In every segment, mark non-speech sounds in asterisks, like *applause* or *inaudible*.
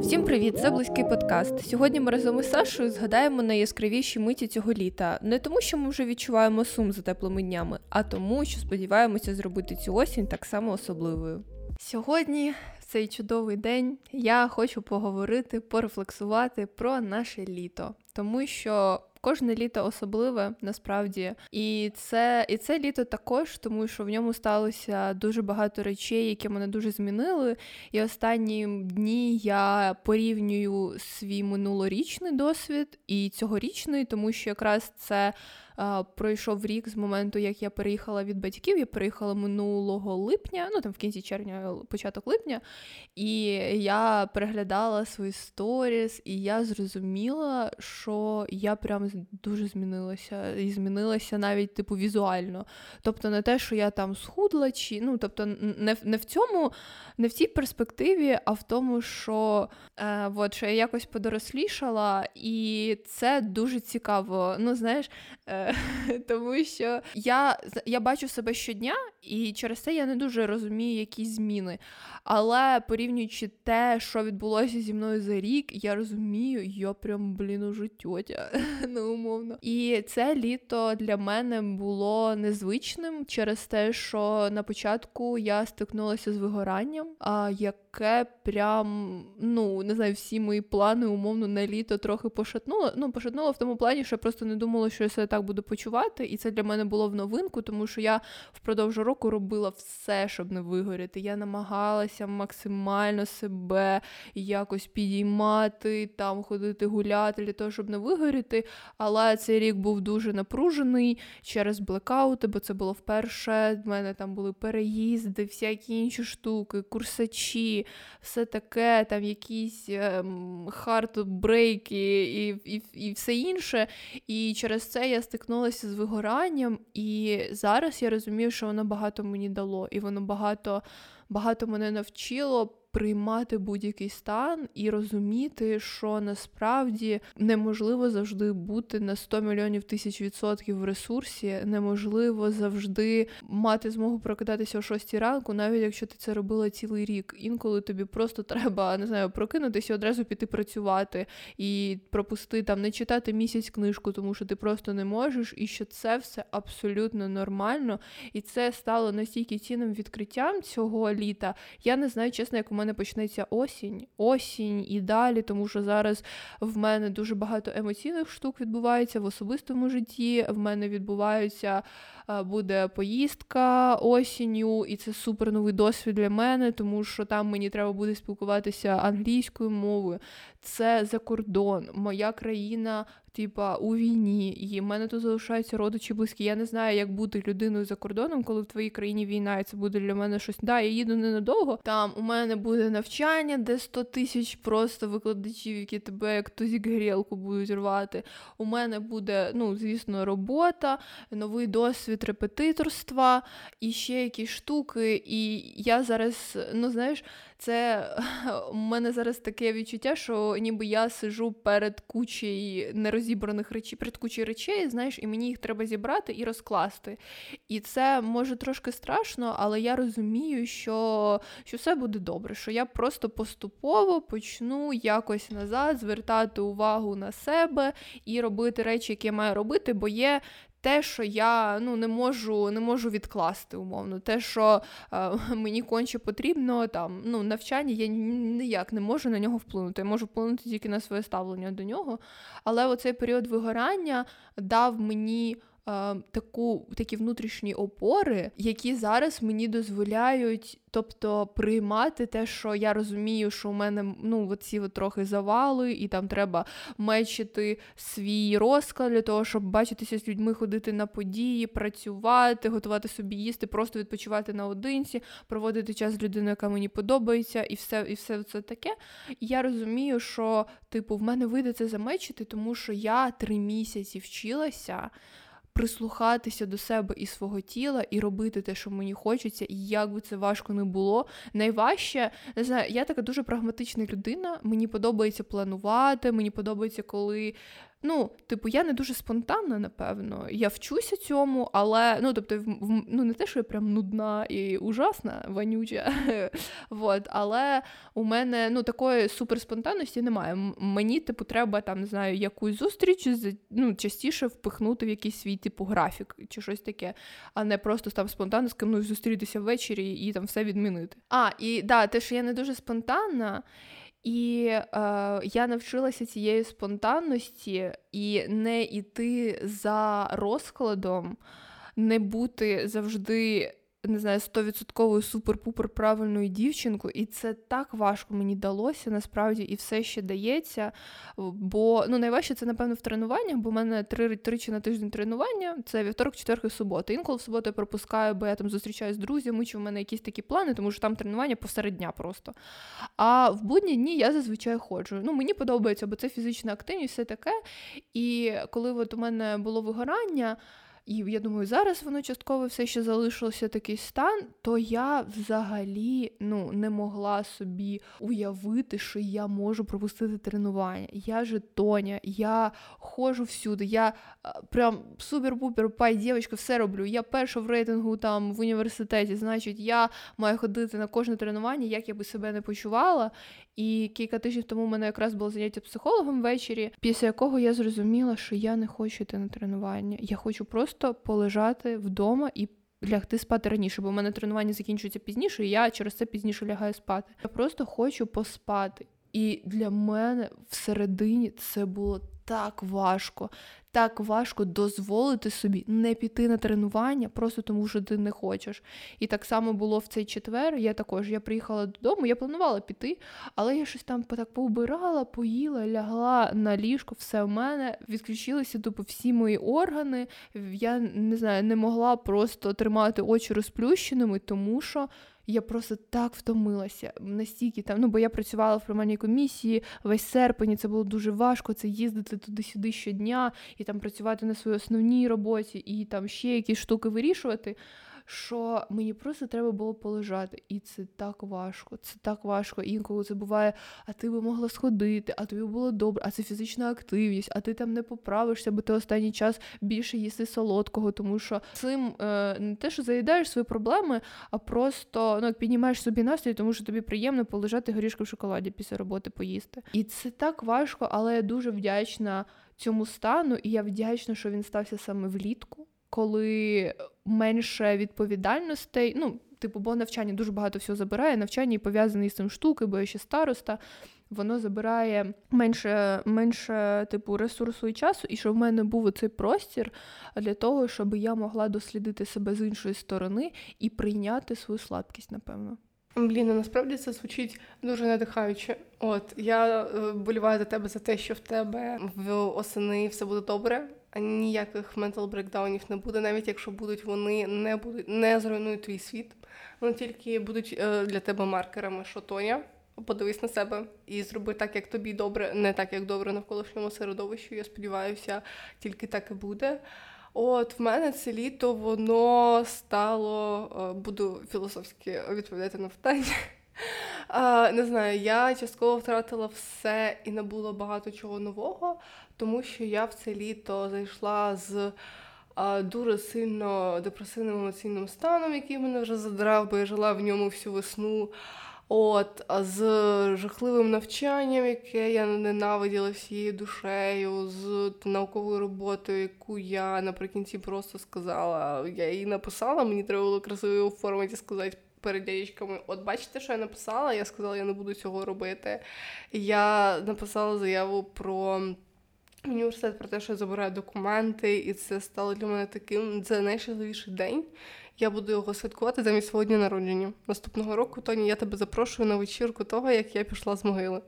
Всім привіт! Це близький подкаст. Сьогодні ми разом із Сашою згадаємо найяскравіші миті цього літа. Не тому, що ми вже відчуваємо сум за теплими днями, а тому, що сподіваємося зробити цю осінь так само особливою. Сьогодні, в цей чудовий день, я хочу поговорити, порефлексувати про наше літо, тому що Кожне літо особливе насправді, і це і це літо також, тому що в ньому сталося дуже багато речей, які мене дуже змінили. І останні дні я порівнюю свій минулорічний досвід і цьогорічний, тому що якраз це пройшов рік з моменту, як я переїхала від батьків. Я переїхала минулого липня, ну там в кінці червня, початок липня, і я переглядала свої сторіс, і я зрозуміла, що я прям дуже змінилася, і змінилася навіть типу візуально. Тобто не те, що я там схудла, чи ну тобто, не не в цьому, не в цій перспективі, а в тому, що е, от, що я якось подорослішала, і це дуже цікаво. Ну, знаєш, е, *laughs* тому що я я бачу себе щодня, і через це я не дуже розумію якісь зміни. Але порівнюючи те, що відбулося зі мною за рік, я розумію, я прям, блін, уже тьотя, *laughs* ну, умовно. І це літо для мене було незвичним через те, що на початку я стикнулася з вигоранням, а яке прям, ну, не знаю, всі мої плани, умовно, на літо трохи пошатнуло. Ну, пошатнуло в тому плані, що я просто не думала, що я себе так буду почувати. І це для мене було в новинку, тому що я впродовж року робила все, щоб не вигоріти. Я намагалася максимально себе якось підіймати, там ходити гуляти для того, щоб не вигоріти. Але цей рік був дуже напружений через блекаути, бо це було вперше. В мене там були переїзди, всякі інші штуки, курсачі, все таке, там якісь ем, хардбрейки і, і, і все інше. І через це я стикнулася з вигоранням, і зараз я розумію, що воно багато мені дало, і воно багато багато мене навчило приймати будь-який стан і розуміти, що насправді неможливо завжди бути на 100 мільйонів тисяч відсотків в ресурсі, неможливо завжди мати змогу прокидатися о 6 ранку, навіть якщо ти це робила цілий рік. Інколи тобі просто треба не знаю, прокинутися і одразу піти працювати і пропусти там, не читати місяць книжку, тому що ти просто не можеш, і що це все абсолютно нормально. І це стало настільки цінним відкриттям цього літа. Я не знаю, чесно, як мене почнеться осінь, осінь і далі, тому що зараз в мене дуже багато емоційних штук відбувається в особистому житті. В мене відбуваються, буде поїздка осінню, і це супер новий досвід для мене, тому що там мені треба буде спілкуватися англійською мовою. Це за кордон, моя країна типа у війні, і в мене тут залишаються родичі близькі. Я не знаю, як бути людиною за кордоном, коли в твоїй країні війна, і це буде для мене щось. Да, я їду ненадовго. Там у мене буде навчання, де 100 тисяч просто викладачів, які тебе як тузік грілку будуть рвати. У мене буде, ну, звісно, робота, новий досвід репетиторства і ще якісь штуки. І я зараз, ну знаєш, це *laughs* у мене зараз таке відчуття, що ніби я сижу перед кучею нерозібраних речей, перед кучею речей, знаєш, і мені їх треба зібрати і розкласти. І це може трошки страшно, але я розумію, що, що все буде добре, що я просто поступово почну якось назад звертати увагу на себе і робити речі, які я маю робити, бо є те, що я ну, не можу не можу відкласти умовно, те, що е, *laughs* мені конче потрібно, там ну, навчання, я ніяк не можу на нього вплинути. Я можу вплинути тільки на своє ставлення до нього. Але оцей період вигорання дав мені таку такі внутрішні опори, які зараз мені дозволяють, тобто приймати те, що я розумію, що у мене ну от трохи завали, і там треба мечити свій розклад для того, щоб бачитися з людьми, ходити на події, працювати, готувати собі їсти, просто відпочивати наодинці, проводити час з людиною, яка мені подобається, і все, і все це таке. І я розумію, що типу в мене вийде це замечити, тому що я три місяці вчилася прислухатися до себе і свого тіла і робити те, що мені хочеться, і як би це важко не було. Найважче, не знаю, я така дуже прагматична людина. Мені подобається планувати, мені подобається, коли Ну, типу, я не дуже спонтанна, напевно. Я вчуся цьому, але ну, тобто, ну не те, що я прям нудна і ужасна, вонюча. *laughs* вот, але у мене ну, такої суперспонтанності немає. Мені, типу, треба там, знаю, якусь зустріч ну, частіше впихнути в якийсь свій типу графік чи щось таке, а не просто там спонтанно з кимось зустрітися ввечері і там все відмінити. А, і да, те, що я не дуже спонтанна. І е, я навчилася цієї спонтанності і не йти за розкладом, не бути завжди не знаю, стовідсотковою супер-пупер правильною дівчинкою, і це так важко мені далося, насправді, і все ще дається. Бо ну, найважче це, напевно, в тренуваннях, бо в мене три тричі на тиждень тренування це вівторок, четверг і субота. Інколи в суботу я пропускаю, бо я там зустрічаюся з друзями, чи в мене якісь такі плани, тому що там тренування посеред дня просто. А в будні дні я зазвичай ходжу. Ну, Мені подобається, бо це фізична активність, все таке. І коли от у мене було вигорання. І я думаю, зараз воно частково все ще залишилося такий стан, то я взагалі ну, не могла собі уявити, що я можу пропустити тренування. Я же Тоня, я ходжу всюди, я прям супер-пупер пай дівчинка, все роблю. Я перша в рейтингу там в університеті, значить, я маю ходити на кожне тренування, як я би себе не почувала. І кілька тижнів тому в мене якраз було заняття психологом ввечері, після якого я зрозуміла, що я не хочу йти на тренування. Я хочу просто полежати вдома і. Лягти спати раніше, бо в мене тренування закінчується пізніше, і я через це пізніше лягаю спати. Я просто хочу поспати. І для мене всередині це було так важко так важко дозволити собі не піти на тренування, просто тому що ти не хочеш. І так само було в цей четвер. Я також я приїхала додому, я планувала піти, але я щось там так поубирала, поїла, лягла на ліжко, все в мене відключилися тупо всі мої органи. Я не знаю, не могла просто тримати очі розплющеними, тому що я просто так втомилася. Настільки там, ну бо я працювала в приймальній комісії весь серпень, і це було дуже важко. Це їздити туди-сюди щодня і там працювати на своїй основній роботі, і там ще якісь штуки вирішувати що мені просто треба було полежати. І це так важко. Це так важко. Інколи це буває, а ти би могла сходити, а тобі було добре, а це фізична активність, а ти там не поправишся, бо ти останній час більше їси солодкого, тому що цим е, не те, що заїдаєш свої проблеми, а просто ну, піднімаєш собі настрій, тому що тобі приємно полежати горішки в шоколаді після роботи поїсти. І це так важко, але я дуже вдячна цьому стану, і я вдячна, що він стався саме влітку коли менше відповідальностей, ну, типу, бо навчання дуже багато всього забирає, навчання і пов'язані з цим штуки, бо я ще староста. Воно забирає менше менше типу ресурсу і часу, і щоб в мене був цей простір для того, щоб я могла дослідити себе з іншої сторони і прийняти свою слабкість, напевно. Блін, ну, насправді це звучить дуже надихаюче. От я е, боліваю за тебе за те, що в тебе в осени все буде добре ніяких ментал брекдаунів не буде, навіть якщо будуть вони не будуть не зруйнують твій світ. Вони тільки будуть е, для тебе маркерами, що Тоня. Подивись на себе і зроби так, як тобі добре, не так, як добре навколишньому середовищу. Я сподіваюся, тільки так і буде. От в мене це літо воно стало, е, буду філософськи відповідати на питання. Не знаю, я частково втратила все і не було багато чого нового, тому що я в це літо зайшла з дуже сильно депресивним емоційним станом, який мене вже задрав, бо я жила в ньому всю весну. От, з жахливим навчанням, яке я ненавиділа всією душею, з науковою роботою, яку я наприкінці просто сказала. Я її написала, мені треба було красиво оформити і сказати перед дядечками, от бачите, що я написала? Я сказала, я не буду цього робити. Я написала заяву про. Університет про те, що я забираю документи, і це стало для мене таким це найщасливіший день. Я буду його святкувати замість свого дня народження. Наступного року, Тоні, я тебе запрошую на вечірку того, як я пішла з могили,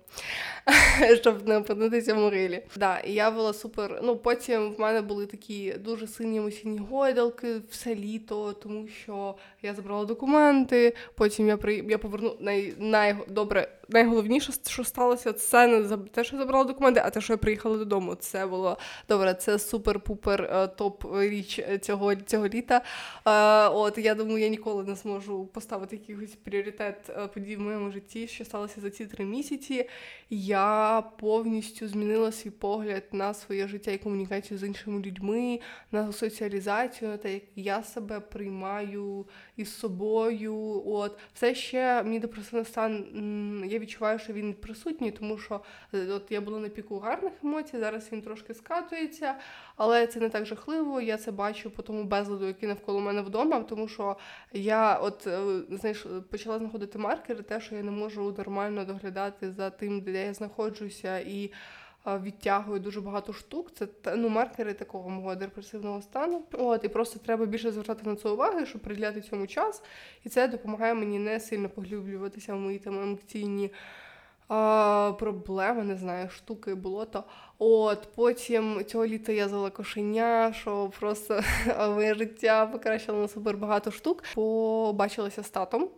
*laughs* щоб не опинитися в могилі. Да, і я була супер. Ну, потім в мене були такі дуже сильні емоційні гойдалки все літо, тому що я забрала документи. Потім я при я поверну най, най... добре найголовніше, що сталося, це не те, що забрала документи, а те, що я приїхала додому. Це було добре. Це супер-пупер е, топ річ е, цього цього літа. Е, от я думаю, я ніколи не зможу поставити якийсь пріоритет подій в моєму житті, що сталося за ці три місяці. Я повністю змінила свій погляд на своє життя і комунікацію з іншими людьми, на соціалізацію, на те, як я себе приймаю із собою. От все ще мій депресивний стан. Я відчуваю, що він присутній, тому що е, от я була на піку гарних емоцій. Зараз він трошки скатується, але це не так жахливо. Я це бачу по тому безладу, який навколо мене вдома, тому що я от е, знаєш, почала знаходити маркери, те, що я не можу нормально доглядати за тим, де я знаходжуся, і відтягую дуже багато штук. Це ну, маркери такого мого депресивного стану. От і просто треба більше звертати на це уваги, щоб приділяти цьому час. І це допомагає мені не сильно поглиблюватися в мої там емоційні. А, Проблеми, не знаю, штуки, болото. От потім цього літа я взяла кошеня, що просто *laughs* моє життя покращило на супер багато штук. Побачилася з татом.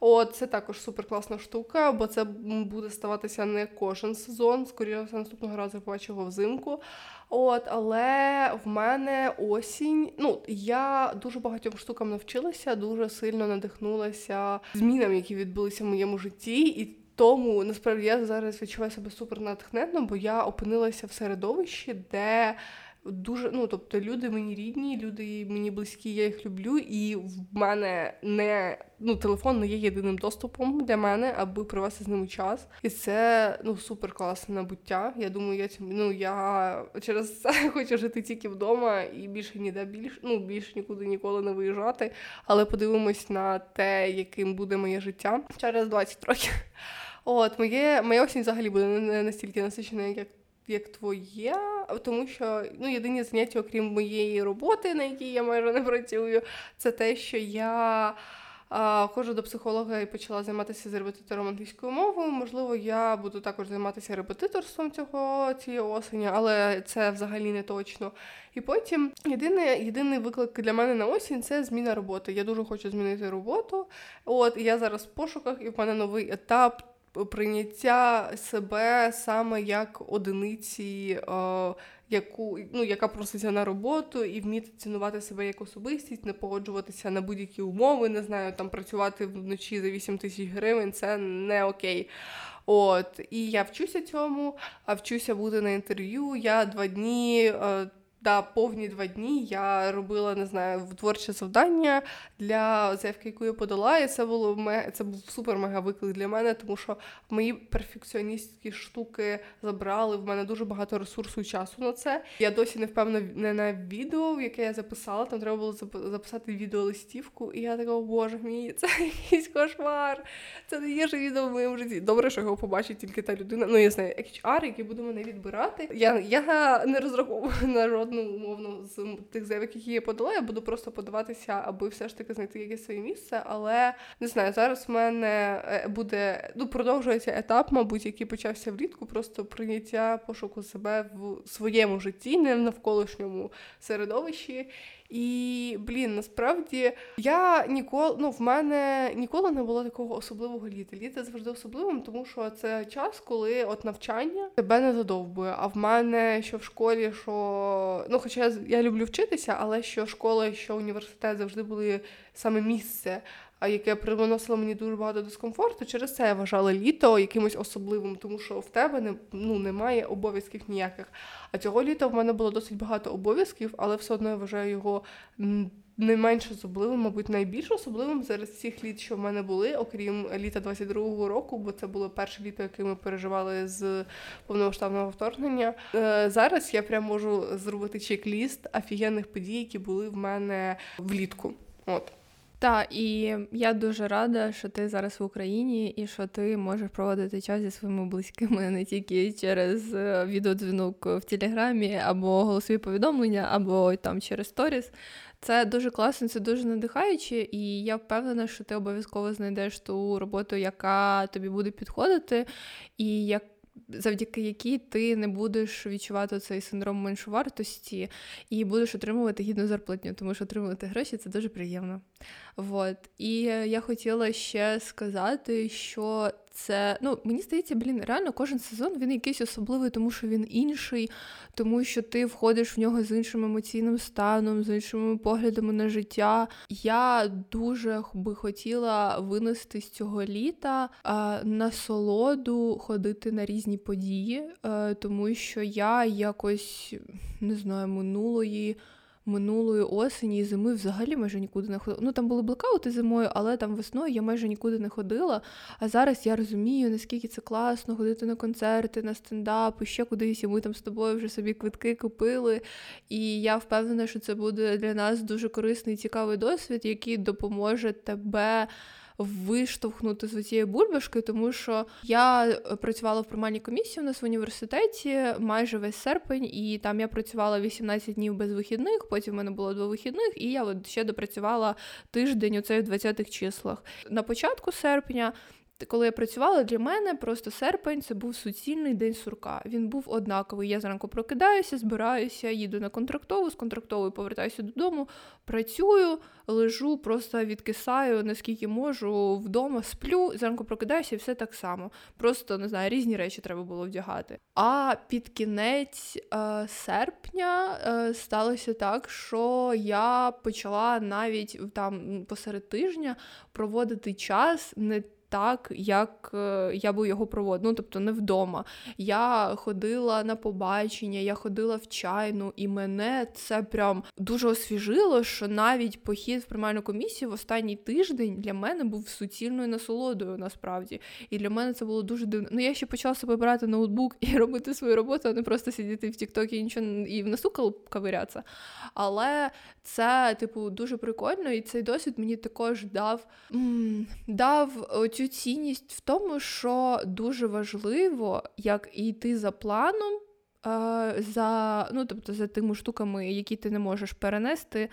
От, це також супер класна штука, бо це буде ставатися не кожен сезон. Скоріше наступного разу побачу його взимку. От, але в мене осінь. Ну, я дуже багатьом штукам навчилася, дуже сильно надихнулася змінам, які відбулися в моєму житті. і тому насправді я зараз відчуваю себе супер натхненно, бо я опинилася в середовищі, де дуже, ну тобто, люди мені рідні, люди мені близькі, я їх люблю, і в мене не ну, телефон не є єдиним доступом для мене, аби провести з ними час. І це ну супер класне набуття. Я думаю, я ну я через це *laughs* хочу жити тільки вдома і більше ніде більше, ну більше нікуди ніколи не виїжджати. Але подивимось на те, яким буде моє життя через 20 років. От моє моя осінь взагалі буде не настільки насичена, як як твоє, тому що ну, єдині заняття, окрім моєї роботи, на якій я майже не працюю, це те, що я а, ходжу до психолога і почала займатися з репетитором англійською мовою. Можливо, я буду також займатися репетиторством цього цієї осені, але це взагалі не точно. І потім єдине, єдиний виклик для мене на осінь це зміна роботи. Я дуже хочу змінити роботу. От я зараз в пошуках, і в мене новий етап прийняття себе саме як одиниці, е, яку ну, яка проситься на роботу, і вміти цінувати себе як особистість, не погоджуватися на будь-які умови, не знаю, там працювати вночі за 8 тисяч гривень, це не окей. От, І я вчуся цьому, а вчуся бути на інтерв'ю. Я два дні. Е, та повні два дні я робила, не знаю, творче завдання для заявки, яку я подала. І це було це був супер-мега виклик для мене, тому що мої перфекціоністські штуки забрали в мене дуже багато ресурсу і часу на це. Я досі не впевнена на відео, яке я записала. Там треба було записати відеолистівку, і я така, боже мій, це якийсь кошмар. Це не є ж відео в моєму житті. Добре, що його побачить тільки та людина. Ну я знаю, HR, який буде мене відбирати. Я я не розраховую на жодну ну, умовно, з тих заяв, які я подала, я буду просто подаватися, аби все ж таки знайти якесь своє місце. Але не знаю, зараз в мене е, буде ну, продовжується етап, мабуть, який почався влітку, просто прийняття пошуку себе в своєму житті, не в навколишньому середовищі. І, блін, насправді я ніколи ну, в мене ніколи не було такого особливого літа. Літа завжди особливим, тому що це час, коли от навчання тебе не задовбує. А в мене що в школі, що ну, хоча я, люблю вчитися, але що школа, що університет завжди були саме місце яке приносило мені дуже багато дискомфорту. Через це я вважала літо якимось особливим, тому що в тебе не ну, немає обов'язків ніяких. А цього літа в мене було досить багато обов'язків, але все одно я вважаю його. Не менш особливим, мабуть, найбільш особливим зараз всіх літ, що в мене були, окрім літа 22-го року, бо це було перше літо, яке ми переживали з повномасштабного вторгнення. Е, зараз я прям можу зробити чек-ліст офігенних подій, які були в мене влітку. От. Так, і я дуже рада, що ти зараз в Україні і що ти можеш проводити час зі своїми близькими не тільки через е, відеодзвінок в Телеграмі, або голосові повідомлення, або там через сторіс. Це дуже класно, це дуже надихаюче, і я впевнена, що ти обов'язково знайдеш ту роботу, яка тобі буде підходити, і як завдяки якій ти не будеш відчувати цей синдром меншовартості і будеш отримувати гідну зарплатню, тому що отримувати гроші це дуже приємно. Вот. І я хотіла ще сказати, що це ну мені здається, блін, реально кожен сезон він якийсь особливий, тому що він інший, тому що ти входиш в нього з іншим емоційним станом, з іншими поглядами на життя. Я дуже би хотіла винести з цього літа а, насолоду ходити на різні події, е, тому що я якось не знаю минулої минулої осені і зими взагалі майже нікуди не ходила. Ну там були блекаути зимою, але там весною я майже нікуди не ходила. А зараз я розумію, наскільки це класно ходити на концерти, на стендапи, ще кудись. І ми там з тобою вже собі квитки купили. І я впевнена, що це буде для нас дуже корисний цікавий досвід, який допоможе тебе виштовхнути з цієї бульбашки, тому що я е, працювала в приймальній комісії у нас в університеті майже весь серпень, і там я працювала 18 днів без вихідних. Потім в мене було два вихідних, і я от ще допрацювала тиждень у в 20-х числах. На початку серпня коли я працювала для мене, просто серпень це був суцільний день сурка. Він був однаковий. Я зранку прокидаюся, збираюся, їду на контрактову, з контрактової повертаюся додому, працюю, лежу, просто відкисаю, наскільки можу вдома, сплю, зранку прокидаюся, і все так само. Просто не знаю, різні речі треба було вдягати. А під кінець е, серпня е, сталося так, що я почала навіть там посеред тижня проводити час не так, як е, я би його проводила, ну тобто не вдома. Я ходила на побачення, я ходила в чайну, і мене це прям дуже освіжило, що навіть похід в приймальну комісію в останній тиждень для мене був суцільною насолодою насправді. І для мене це було дуже дивно. Ну я ще почала себе брати ноутбук і *laughs* робити свою роботу, а не просто сидіти в Тіктокі і нічого і в носу кавирятися. Але це, типу, дуже прикольно, і цей досвід мені також дав дав цю цінність в тому, що дуже важливо, як йти за планом, е, за, ну, тобто за тими штуками, які ти не можеш перенести.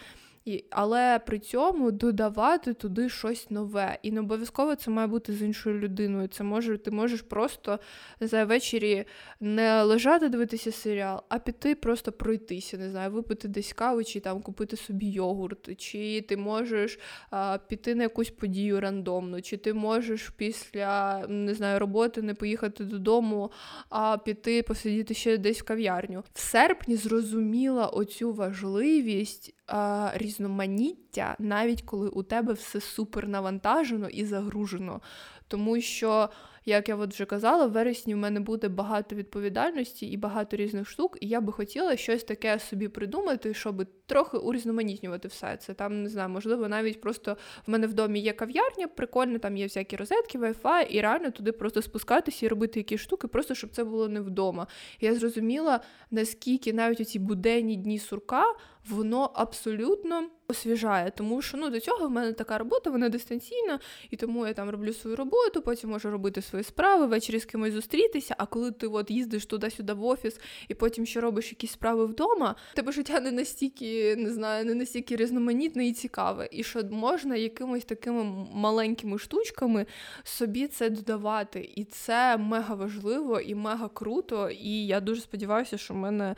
Але при цьому додавати туди щось нове. І не обов'язково це має бути з іншою людиною. Це може, ти можеш просто за ввечері не лежати, дивитися серіал, а піти просто пройтися, не знаю, випити десь каву, чи там купити собі йогурт, чи ти можеш а, піти на якусь подію рандомну, чи ти можеш після не знаю, роботи не поїхати додому, а піти посидіти ще десь в кав'ярню. В серпні зрозуміла оцю важливість е, різноманіття, навіть коли у тебе все супер навантажено і загружено. Тому що як я от вже казала, в вересні в мене буде багато відповідальності і багато різних штук, і я би хотіла щось таке собі придумати, щоб трохи урізноманітнювати все це. Там не знаю, можливо, навіть просто в мене в домі є кав'ярня, прикольно, там є всякі розетки, Wi-Fi, і реально туди просто спускатися і робити якісь штуки, просто щоб це було не вдома. я зрозуміла, наскільки навіть оці буденні дні сурка воно абсолютно освіжає, тому що ну до цього в мене така робота, вона дистанційна, і тому я там роблю свою роботу, потім можу робити свої справи, ввечері з кимось зустрітися. А коли ти от їздиш туди-сюди в офіс і потім ще робиш якісь справи вдома, тебе життя не настільки не знаю, не настільки різноманітне і цікаве. І що можна якимось такими маленькими штучками собі це додавати. І це мега важливо і мега круто. І я дуже сподіваюся, що в мене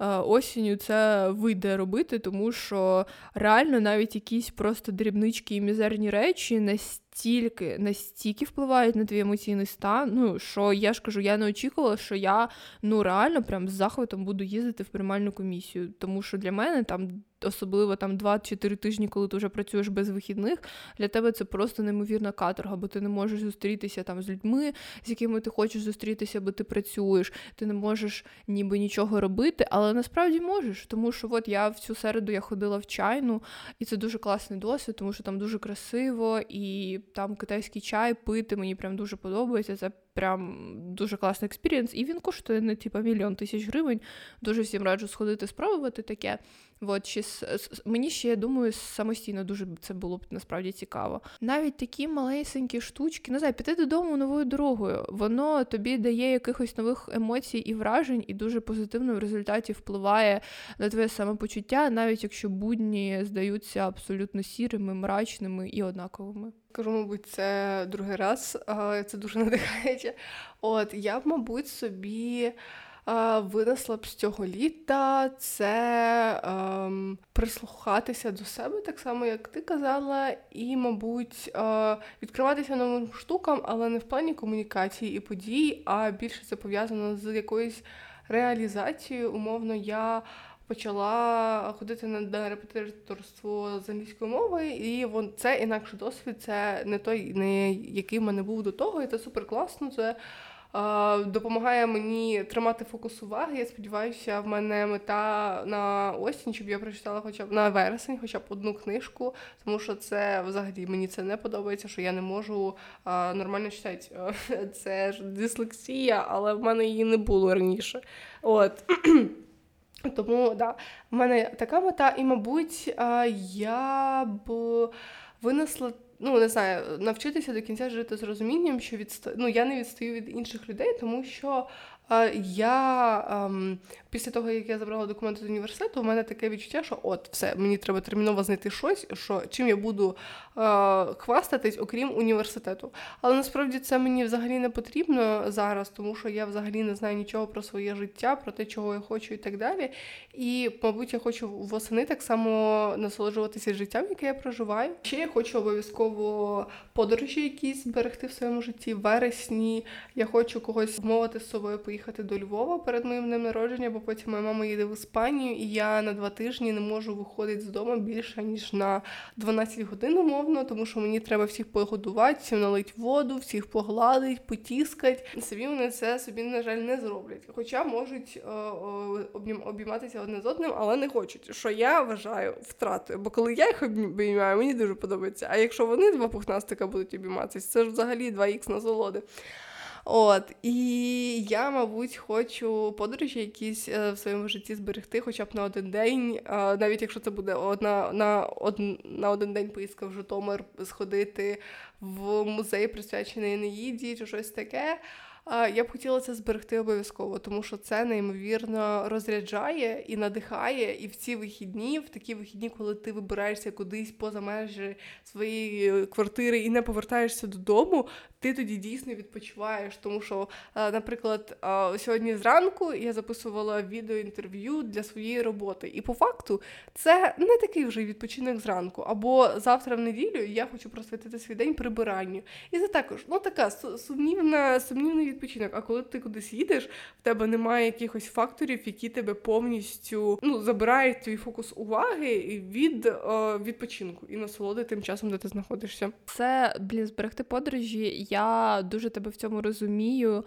е, осінню це вийде робити, тому що реально навіть якісь просто дрібнички і мізерні речі настільки настільки впливають на твій емоційний стан. Ну що я ж кажу, я не очікувала, що я ну реально прям з захватом буду їздити в приймальну комісію, тому що для мене там особливо там 2-4 тижні, коли ти вже працюєш без вихідних, для тебе це просто неймовірна каторга, бо ти не можеш зустрітися там з людьми, з якими ти хочеш зустрітися, бо ти працюєш, ти не можеш ніби нічого робити, але насправді можеш. Тому що от я в цю середу я ходила в чайну, і це дуже класний досвід, тому що там дуже красиво, і там китайський чай пити мені прям дуже подобається. Це прям дуже класний experience, і він коштує не типа мільйон тисяч гривень. Дуже всім раджу сходити, спробувати таке. От, чи Мені ще, я думаю, самостійно дуже це було б насправді цікаво. Навіть такі малесенькі штучки, не знаю, піти додому новою дорогою, воно тобі дає якихось нових емоцій і вражень, і дуже позитивно в результаті впливає на твоє самопочуття, навіть якщо будні здаються абсолютно сірими, мрачними і однаковими. Кажу, мабуть, це другий раз, це дуже надихаюче. От я б, мабуть, собі винесла б з цього літа, це ем, прислухатися до себе, так само, як ти казала, і, мабуть, е, відкриватися новим штукам, але не в плані комунікації і подій, а більше це пов'язано з якоюсь реалізацією. Умовно, я почала ходити на репетиторство з англійської мови, і вон це інакший досвід, це не той, не який в мене був до того, і це супер класно. Це допомагає мені тримати фокус уваги. Я сподіваюся, в мене мета на осінь, щоб я прочитала хоча б на вересень, хоча б одну книжку, тому що це взагалі мені це не подобається, що я не можу а, нормально читати. *laughs* Це ж дислексія, але в мене її не було раніше. От. *clears throat* Тому да, в мене така мета, і, мабуть, я б винесла ну не знаю, навчитися до кінця жити з розумінням, що відста... ну, я не відстаю від інших людей, тому що я ем, після того, як я забрала документи з університету, у мене таке відчуття, що от все, мені треба терміново знайти щось, що чим я буду е, хвастатись, окрім університету. Але насправді це мені взагалі не потрібно зараз, тому що я взагалі не знаю нічого про своє життя, про те, чого я хочу і так далі. І, мабуть, я хочу восени так само насолоджуватися життям, яке я проживаю. Ще я хочу обов'язково подорожі якісь зберегти в своєму житті. В вересні я хочу когось вмовити з собою поїхати поїхати до Львова перед моїм днем народження, бо потім моя мама їде в Іспанію, і я на два тижні не можу виходити з дому більше ніж на 12 годин умовно, тому що мені треба всіх погодувати, всім налить воду, всіх погладить, потіскать. Самі вони це собі, на жаль, не зроблять. Хоча можуть е, обійматися одне з одним, але не хочуть. Що я вважаю втратою. Бо коли я їх обіймаю, мені дуже подобається. А якщо вони два пухнастика будуть обійматися, це ж взагалі 2х насолоди. От і я, мабуть, хочу подорожі якісь е, в своєму житті зберегти, хоча б на один день, навіть якщо це буде одна на один, на один день поїздка в Житомир сходити в музей, присвячений Енеїді, чи щось таке. Я б хотіла це зберегти обов'язково, тому що це неймовірно розряджає і надихає. І в ці вихідні, в такі вихідні, коли ти вибираєшся кудись поза межі своєї квартири і не повертаєшся додому, ти тоді дійсно відпочиваєш. Тому що, наприклад, сьогодні зранку я записувала відеоінтерв'ю для своєї роботи, і по факту це не такий вже відпочинок зранку. Або завтра в неділю я хочу просвятити свій день прибиранню. І це також ну така сумнівна сумнівний відпочинок. А коли ти кудись їдеш, в тебе немає якихось факторів, які тебе повністю ну, забирають твій фокус уваги від о, відпочинку і насолоди тим часом, де ти знаходишся. Це блін, зберегти подорожі. Я дуже тебе в цьому розумію.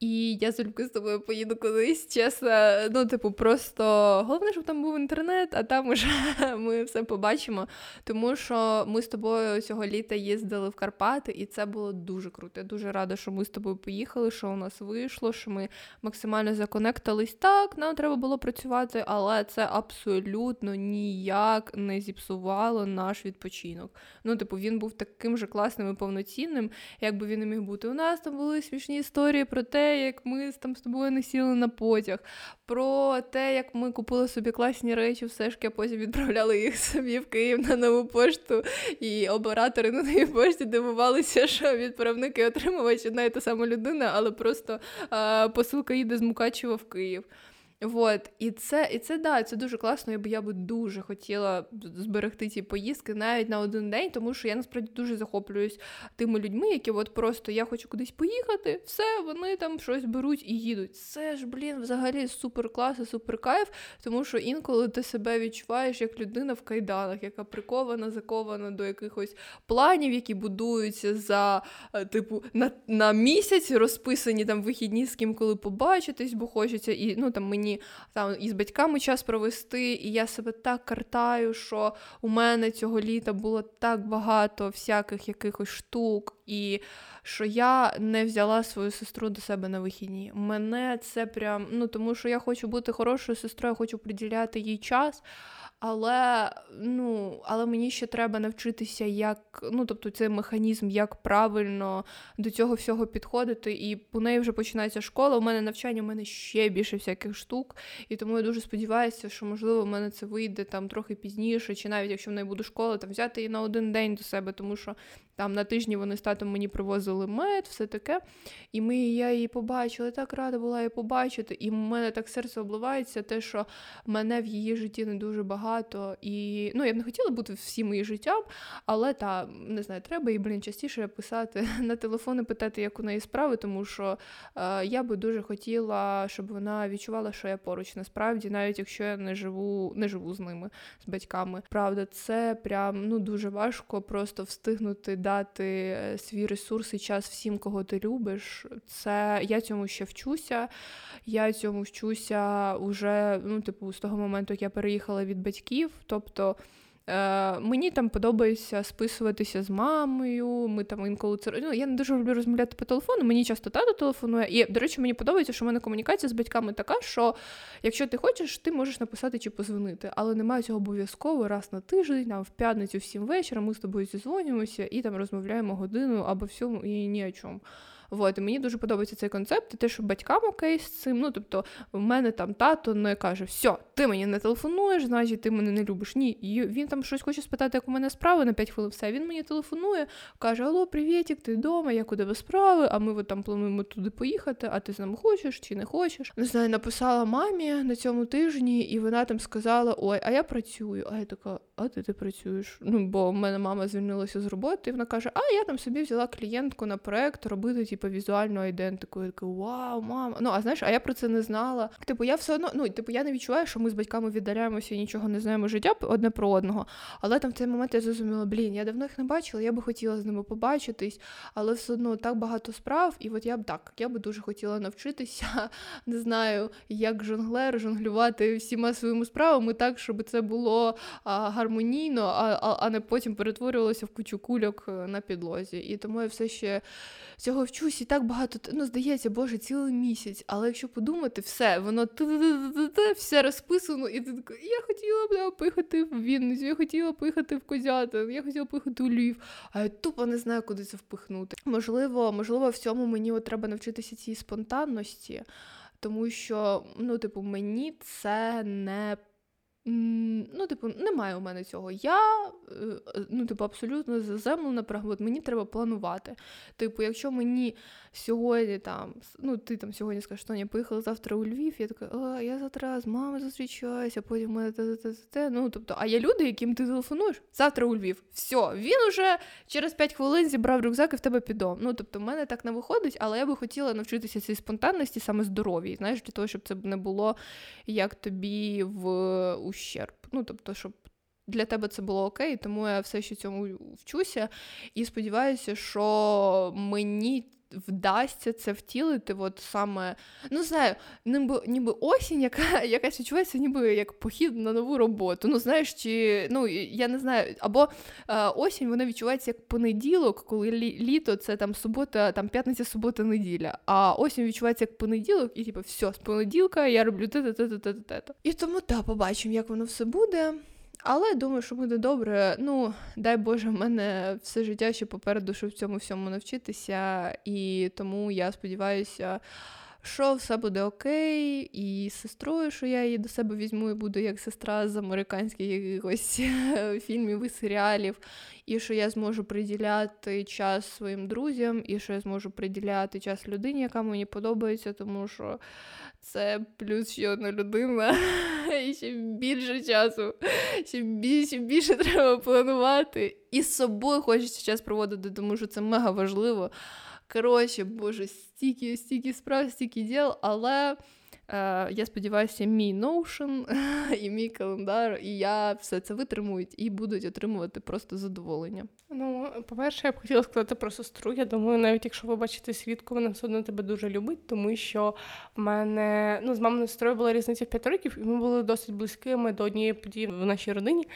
І я залюбки з тобою поїду кудись, чесно. Ну, типу, просто головне, щоб там був інтернет, а там уже *laughs* ми все побачимо. Тому що ми з тобою цього літа їздили в Карпати, і це було дуже круто. Я дуже рада, що ми з тобою поїхали, що у нас вийшло, що ми максимально законектались. Так, нам треба було працювати, але це абсолютно ніяк не зіпсувало наш відпочинок. Ну, типу, він був таким же класним і повноцінним, як би він не міг бути. У нас там були смішні історії про те як ми там з тобою не сіли на потяг, про те, як ми купили собі класні речі, все ж а потім відправляли їх *laughs* собі в Київ на нову пошту, і оператори на новій пошті дивувалися, що відправники і отримувач одна і та сама людина, але просто а, посилка їде з Мукачева в Київ. Вот. І це і це да, це дуже класно, би я би дуже хотіла зберегти ці поїздки навіть на один день, тому що я насправді дуже захоплююсь тими людьми, які от просто я хочу кудись поїхати, все, вони там щось беруть і їдуть. Це ж, блін, взагалі супер клас і супер кайф, тому що інколи ти себе відчуваєш як людина в кайданах, яка прикована, закована до якихось планів, які будуються за е, типу на на місяць, розписані там вихідні з ким коли побачитись, бо хочеться, і ну там мені мені там із батьками час провести, і я себе так картаю, що у мене цього літа було так багато всяких якихось штук, і що я не взяла свою сестру до себе на вихідні. Мене це прям ну тому, що я хочу бути хорошою сестрою, я хочу приділяти їй час. Але ну, але мені ще треба навчитися, як ну, тобто, цей механізм, як правильно до цього всього підходити. І у неї вже починається школа. У мене навчання, у мене ще більше всяких штук. І тому я дуже сподіваюся, що можливо в мене це вийде там трохи пізніше, чи навіть якщо в неї буде школа, там взяти її на один день до себе, тому що Там на тижні вони з татом мені привозили мед, все таке. І ми, я її побачила, так рада була її побачити. І в мене так серце обливається, те, що мене в її житті не дуже багато. І ну, я б не хотіла бути всім її життям, але та не знаю, треба їй, блін, частіше писати *laughs* на телефони, питати, як у неї справи, тому що е, я би дуже хотіла, щоб вона відчувала, що я поруч насправді, навіть якщо я не живу, не живу з ними, з батьками. Правда, це прям ну дуже важко просто встигнути дати е, свій ресурс і час всім, кого ти любиш. Це я цьому ще вчуся. Я цьому вчуся уже ну, типу, з того моменту, як я переїхала від батьків. Тобто Е, Мені там подобається списуватися з мамою. Ми там інколи це ну, я не дуже люблю розмовляти по телефону. Мені часто тато телефонує. І, до речі, мені подобається, що в мене комунікація з батьками така, що якщо ти хочеш, ти можеш написати чи позвонити, але немає цього обов'язково раз на тиждень, там в п'ятницю, в сім вечора ми з тобою зізвонюємося і там розмовляємо годину або всьому і ні о чому. Вот, і мені дуже подобається цей концепт, і те, що батькам окей з цим. Ну, тобто, в мене там тато не каже, все, ти мені не телефонуєш, значить ти мене не любиш. Ні, і він там щось хоче спитати, як у мене справи на 5 хвилин. Все, він мені телефонує, каже: Алло, привітик, ти вдома, як у тебе справи? А ми от там плануємо туди поїхати, а ти з нами хочеш чи не хочеш? Не знаю, написала мамі на цьому тижні, і вона там сказала: Ой, а я працюю. А я така, а ти ти працюєш? Ну, бо в мене мама звільнилася з роботи, і вона каже: А я там собі взяла клієнтку на проект робити типу, візуальну ідентику. Я така, вау, мама. Ну, а знаєш, а я про це не знала. Типу, я все одно, ну, типу, я не відчуваю, що ми з батьками віддаляємося і нічого не знаємо життя одне про одного. Але там в цей момент я зрозуміла, блін, я давно їх не бачила, я би хотіла з ними побачитись, але все одно так багато справ. І от я б так, я би дуже хотіла навчитися, *laughs* не знаю, як жонглер, жонглювати всіма своїми справами так, щоб це було а, гармонійно, а, а, а не потім перетворювалося в кучу кульок е, на підлозі. І тому я все ще цього вчусь і так багато, ну, здається, Боже, цілий місяць. Але якщо подумати, все, воно все розписано, і ти така, я хотіла б поїхати в Вінницю, я хотіла поїхати в Козятин, я хотіла поїхати у Львів, а я тупо не знаю, куди це впихнути. Можливо, можливо, в цьому мені от треба навчитися цій спонтанності, тому що, ну, типу, мені це не Ну, типу, немає у мене цього. Я, е, ну, типу, абсолютно заземлена, от мені треба планувати. Типу, якщо мені сьогодні там, ну, ти там сьогодні скажеш, що я поїхала завтра у Львів, я така, а, я завтра з мамою зустрічаюся, потім мене те, Ну, тобто, а є люди, яким ти телефонуєш завтра у Львів. Все, він уже через 5 хвилин зібрав рюкзак і в тебе підом. Ну, тобто, в мене так не виходить, але я би хотіла навчитися цій спонтанності, саме здоров'ї, знаєш, для того, щоб це не було як тобі в ущерб. Ну, тобто, щоб для тебе це було окей, тому я все ще цьому вчуся і сподіваюся, що мені вдасться це втілити, от саме, ну знаю, ніби ніби осінь, яка якась відчувається, ніби як похід на нову роботу. Ну, знаєш, чи ну я не знаю, або е, осінь вона відчувається як понеділок, коли лі, літо це там субота, там п'ятниця, субота, неділя. А осінь відчувається як понеділок, і типу, все, з понеділка я роблю те-те-те-те-те. І тому так, побачимо, як воно все буде. Але думаю, що буде добре. Ну, дай Боже, в мене все життя ще попереду, щоб в цьому всьому навчитися, і тому я сподіваюся, що все буде окей, і сестрою, що я її до себе візьму і буду як сестра з американських якихось *laughs* фільмів і серіалів, і що я зможу приділяти час своїм друзям, і що я зможу приділяти час людині, яка мені подобається, тому що це плюс ще одна людина, *laughs* *laughs* і ще більше часу, ще більше більше треба планувати. І з собою хочеться час проводити, тому що це мега важливо. Коротше, боже, стільки, стільки справ, стільки діл, але я сподіваюся, мій Notion і мій календар, і я все це витримують і будуть отримувати просто задоволення. Ну, по-перше, я б хотіла сказати про сестру. Я думаю, навіть якщо ви бачите свідку, вона все одно тебе дуже любить, тому що в мене ну, з мамою сестрою була різниця в 5 років, і ми були досить близькими до однієї події в нашій родині.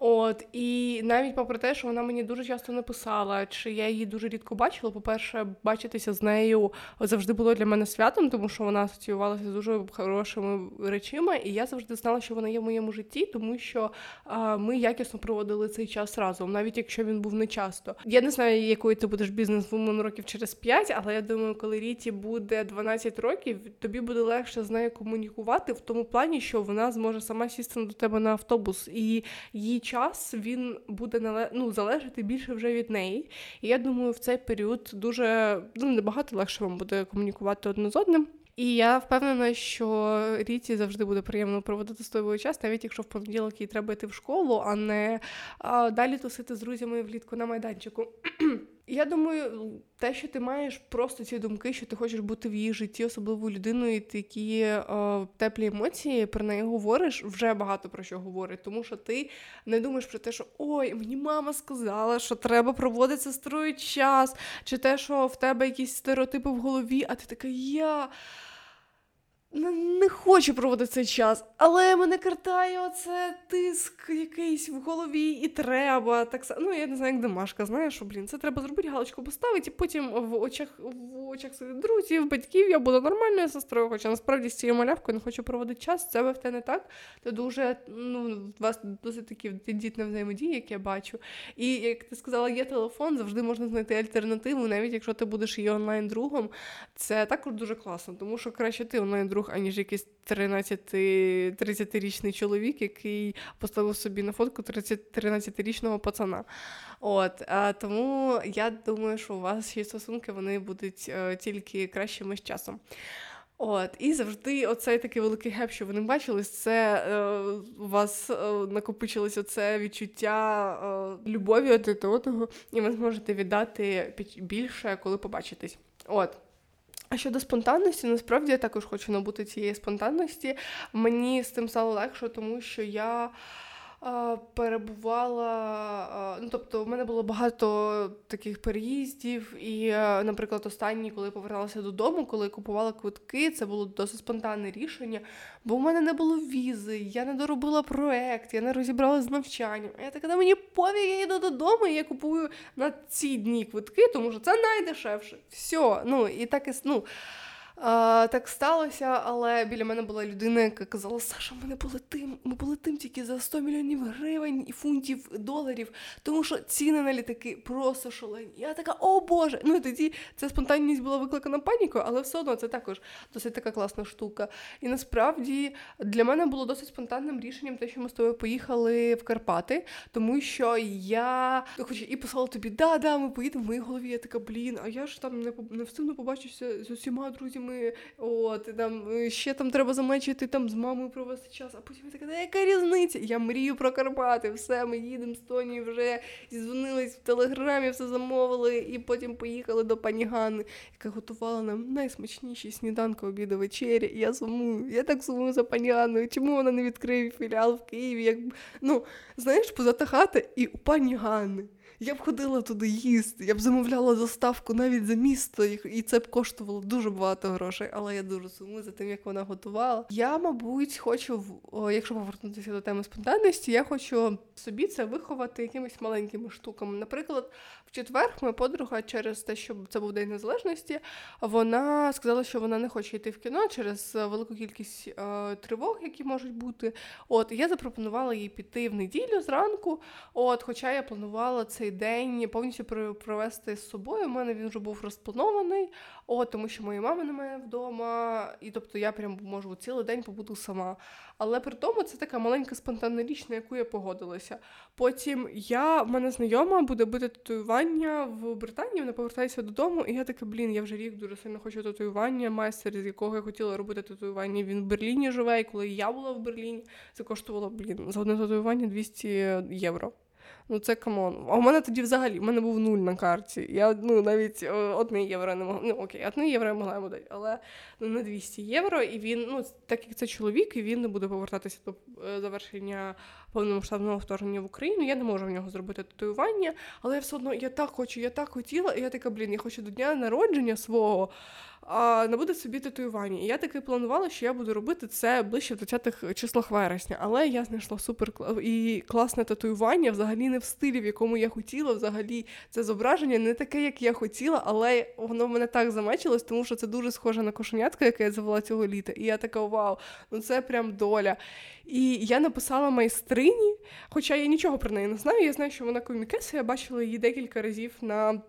От і навіть попри те, що вона мені дуже часто написала, чи я її дуже рідко бачила. По-перше, бачитися з нею завжди було для мене святом, тому що вона асоціювалася з дуже хорошими речима, і я завжди знала, що вона є в моєму житті, тому що а, ми якісно проводили цей час разом, навіть якщо він був не часто. Я не знаю, якою ти будеш бізнес-вумен років через 5, але я думаю, коли Ріті буде 12 років, тобі буде легше з нею комунікувати в тому плані, що вона зможе сама сісти до тебе на автобус і їй час він буде ну, залежати більше вже від неї. І я думаю, в цей період дуже ну, набагато легше вам буде комунікувати одне з одним. І я впевнена, що Ріті завжди буде приємно проводити з тобою час, навіть якщо в понеділок їй треба йти в школу, а не а, далі тусити з друзями влітку на майданчику. Я думаю, те, що ти маєш просто ці думки, що ти хочеш бути в її житті особливою людиною, і такі о, теплі емоції про неї говориш, вже багато про що говорить. Тому що ти не думаєш про те, що ой, мені мама сказала, що треба проводити сестрою час, чи те, що в тебе якісь стереотипи в голові, а ти така я не хочу проводити цей час, але мене картає оце тиск якийсь в голові, і треба так само. Ну, я не знаю, як домашка, знаєш, що, блін, це треба зробити, галочку поставити, і потім в очах в очах своїх друзів, батьків я буду нормальною сестрою, хоча насправді з цією малявкою не хочу проводити час, це в те не так. Це дуже, ну, у вас досить такі тендітна взаємодія, як я бачу. І як ти сказала, є телефон, завжди можна знайти альтернативу, навіть якщо ти будеш її онлайн-другом, це також дуже класно, тому що краще ти онлайн-друг друг, аніж якийсь 13-30-річний чоловік, який поставив собі на фотку 13-річного пацана. От, а, Тому я думаю, що у вас ще стосунки вони будуть е, тільки кращими з часом. От, І завжди оцей такий великий геп, що ви не бачились, це е, у вас е, накопичилось оце відчуття е, любові один до одного, і ви зможете віддати більше, коли побачитесь. От. А щодо спонтанності, насправді я також хочу набути цієї спонтанності. Мені з цим стало легше, тому що я перебувала. Ну, тобто, в мене було багато таких переїздів, і, наприклад, останній, коли поверталася додому, коли купувала квитки, це було досить спонтанне рішення, бо в мене не було візи, я не доробила проект, я не розібрала з навчанням. А я така, мені пові, я йду додому, і я купую на ці дні квитки, тому що це найдешевше. Все. Ну, і так і ну. А, Так сталося, але біля мене була людина, яка казала, Саша, ми не полетим, ми полетим тільки за 100 мільйонів гривень і фунтів доларів, тому що ціни на літаки просто шалені. Я така, о Боже! Ну і тоді ця спонтанність була викликана панікою, але все одно це також досить така класна штука. І насправді для мене було досить спонтанним рішенням те, що ми з тобою поїхали в Карпати, тому що я хоч і писала тобі, да, да, ми поїдемо в моїй голові. Я така, блін, а я ж там не не встигну побачуся з усіма друзями ми от, там е, ще там треба замечити там з мамою провести час, а потім я така, яка різниця? Я мрію про Карпати, все, ми їдемо з Тоні вже зізвонились в телеграмі, все замовили, і потім поїхали до пані Ганни, яка готувала нам найсмачніші сніданки, обіди, вечері. І я сумую, я так сумую за пані Ганною. Чому вона не відкриє філіал в Києві? Як... Ну, знаєш, позата хата і у пані Ганни. Я б ходила туди їсти, я б замовляла доставку навіть за місто, і це б коштувало дуже багато грошей, але я дуже сумую за тим, як вона готувала. Я, мабуть, хочу, якщо повернутися до теми спонтанності, я хочу собі це виховати якимись маленькими штуками. Наприклад, в четвер моя подруга через те, що це був день незалежності, вона сказала, що вона не хоче йти в кіно через велику кількість е, тривог, які можуть бути. От я запропонувала їй піти в неділю зранку. От, хоча я планувала цей день повністю провести з собою. У мене він вже був розпланований, от тому що моєї мами немає вдома, і тобто я прям можу цілий день побути сама. Але при тому це така маленька спонтанна річ, на яку я погодилася. Потім я, в мене знайома буде бити татуювання в Британії, вона повертається додому, і я така, блін, я вже рік дуже сильно хочу татуювання. Майстер, з якого я хотіла робити татуювання, він в Берліні живе, і коли я була в Берліні, це коштувало, блін, за одне татуювання 200 євро. Ну це come on. А у мене тоді взагалі в мене був нуль на карті. Я ну навіть е, одне євро не могла. Ну окей, одне євро я могла йому дати, але ну, на 200 євро. І він, ну так як це чоловік, і він не буде повертатися до е, завершення повномасштабного вторгнення в Україну. Я не можу в нього зробити татуювання, але я все одно я так хочу, я так хотіла, і я така, блін, я хочу до дня народження свого а, набути собі татуювання. І я таки планувала, що я буду робити це ближче в 20-х числах вересня. Але я знайшла супер і класне татуювання, взагалі не в стилі, в якому я хотіла. Взагалі це зображення не таке, як я хотіла, але воно в мене так замечилось, тому що це дуже схоже на кошенятка, яке я завела цього літа. І я така, вау, ну це прям доля. І я написала майстрині, хоча я нічого про неї не знаю. Я знаю, що вона комікеса, я бачила її декілька разів на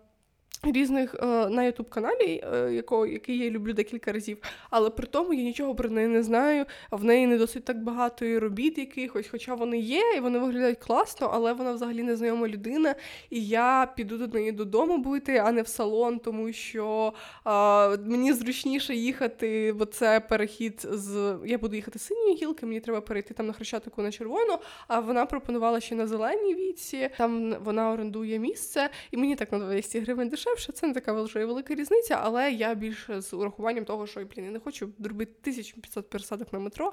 різних е, на ютуб каналі, е, якого, який я люблю декілька разів, але при тому я нічого про неї не знаю. В неї не досить так багато і робіт якихось, хоча вони є, і вони виглядають класно, але вона взагалі незнайома людина. І я піду до неї додому бути, а не в салон, тому що е, мені зручніше їхати, бо це перехід з я буду їхати з синьої гілки, мені треба перейти там на хрещатику на червону. А вона пропонувала ще на зеленій віці. Там вона орендує місце, і мені так на 200 гривень дешевше дешевше, це не така вже велика різниця, але я більше з урахуванням того, що блін, я не хочу робити 1500 пересадок на метро.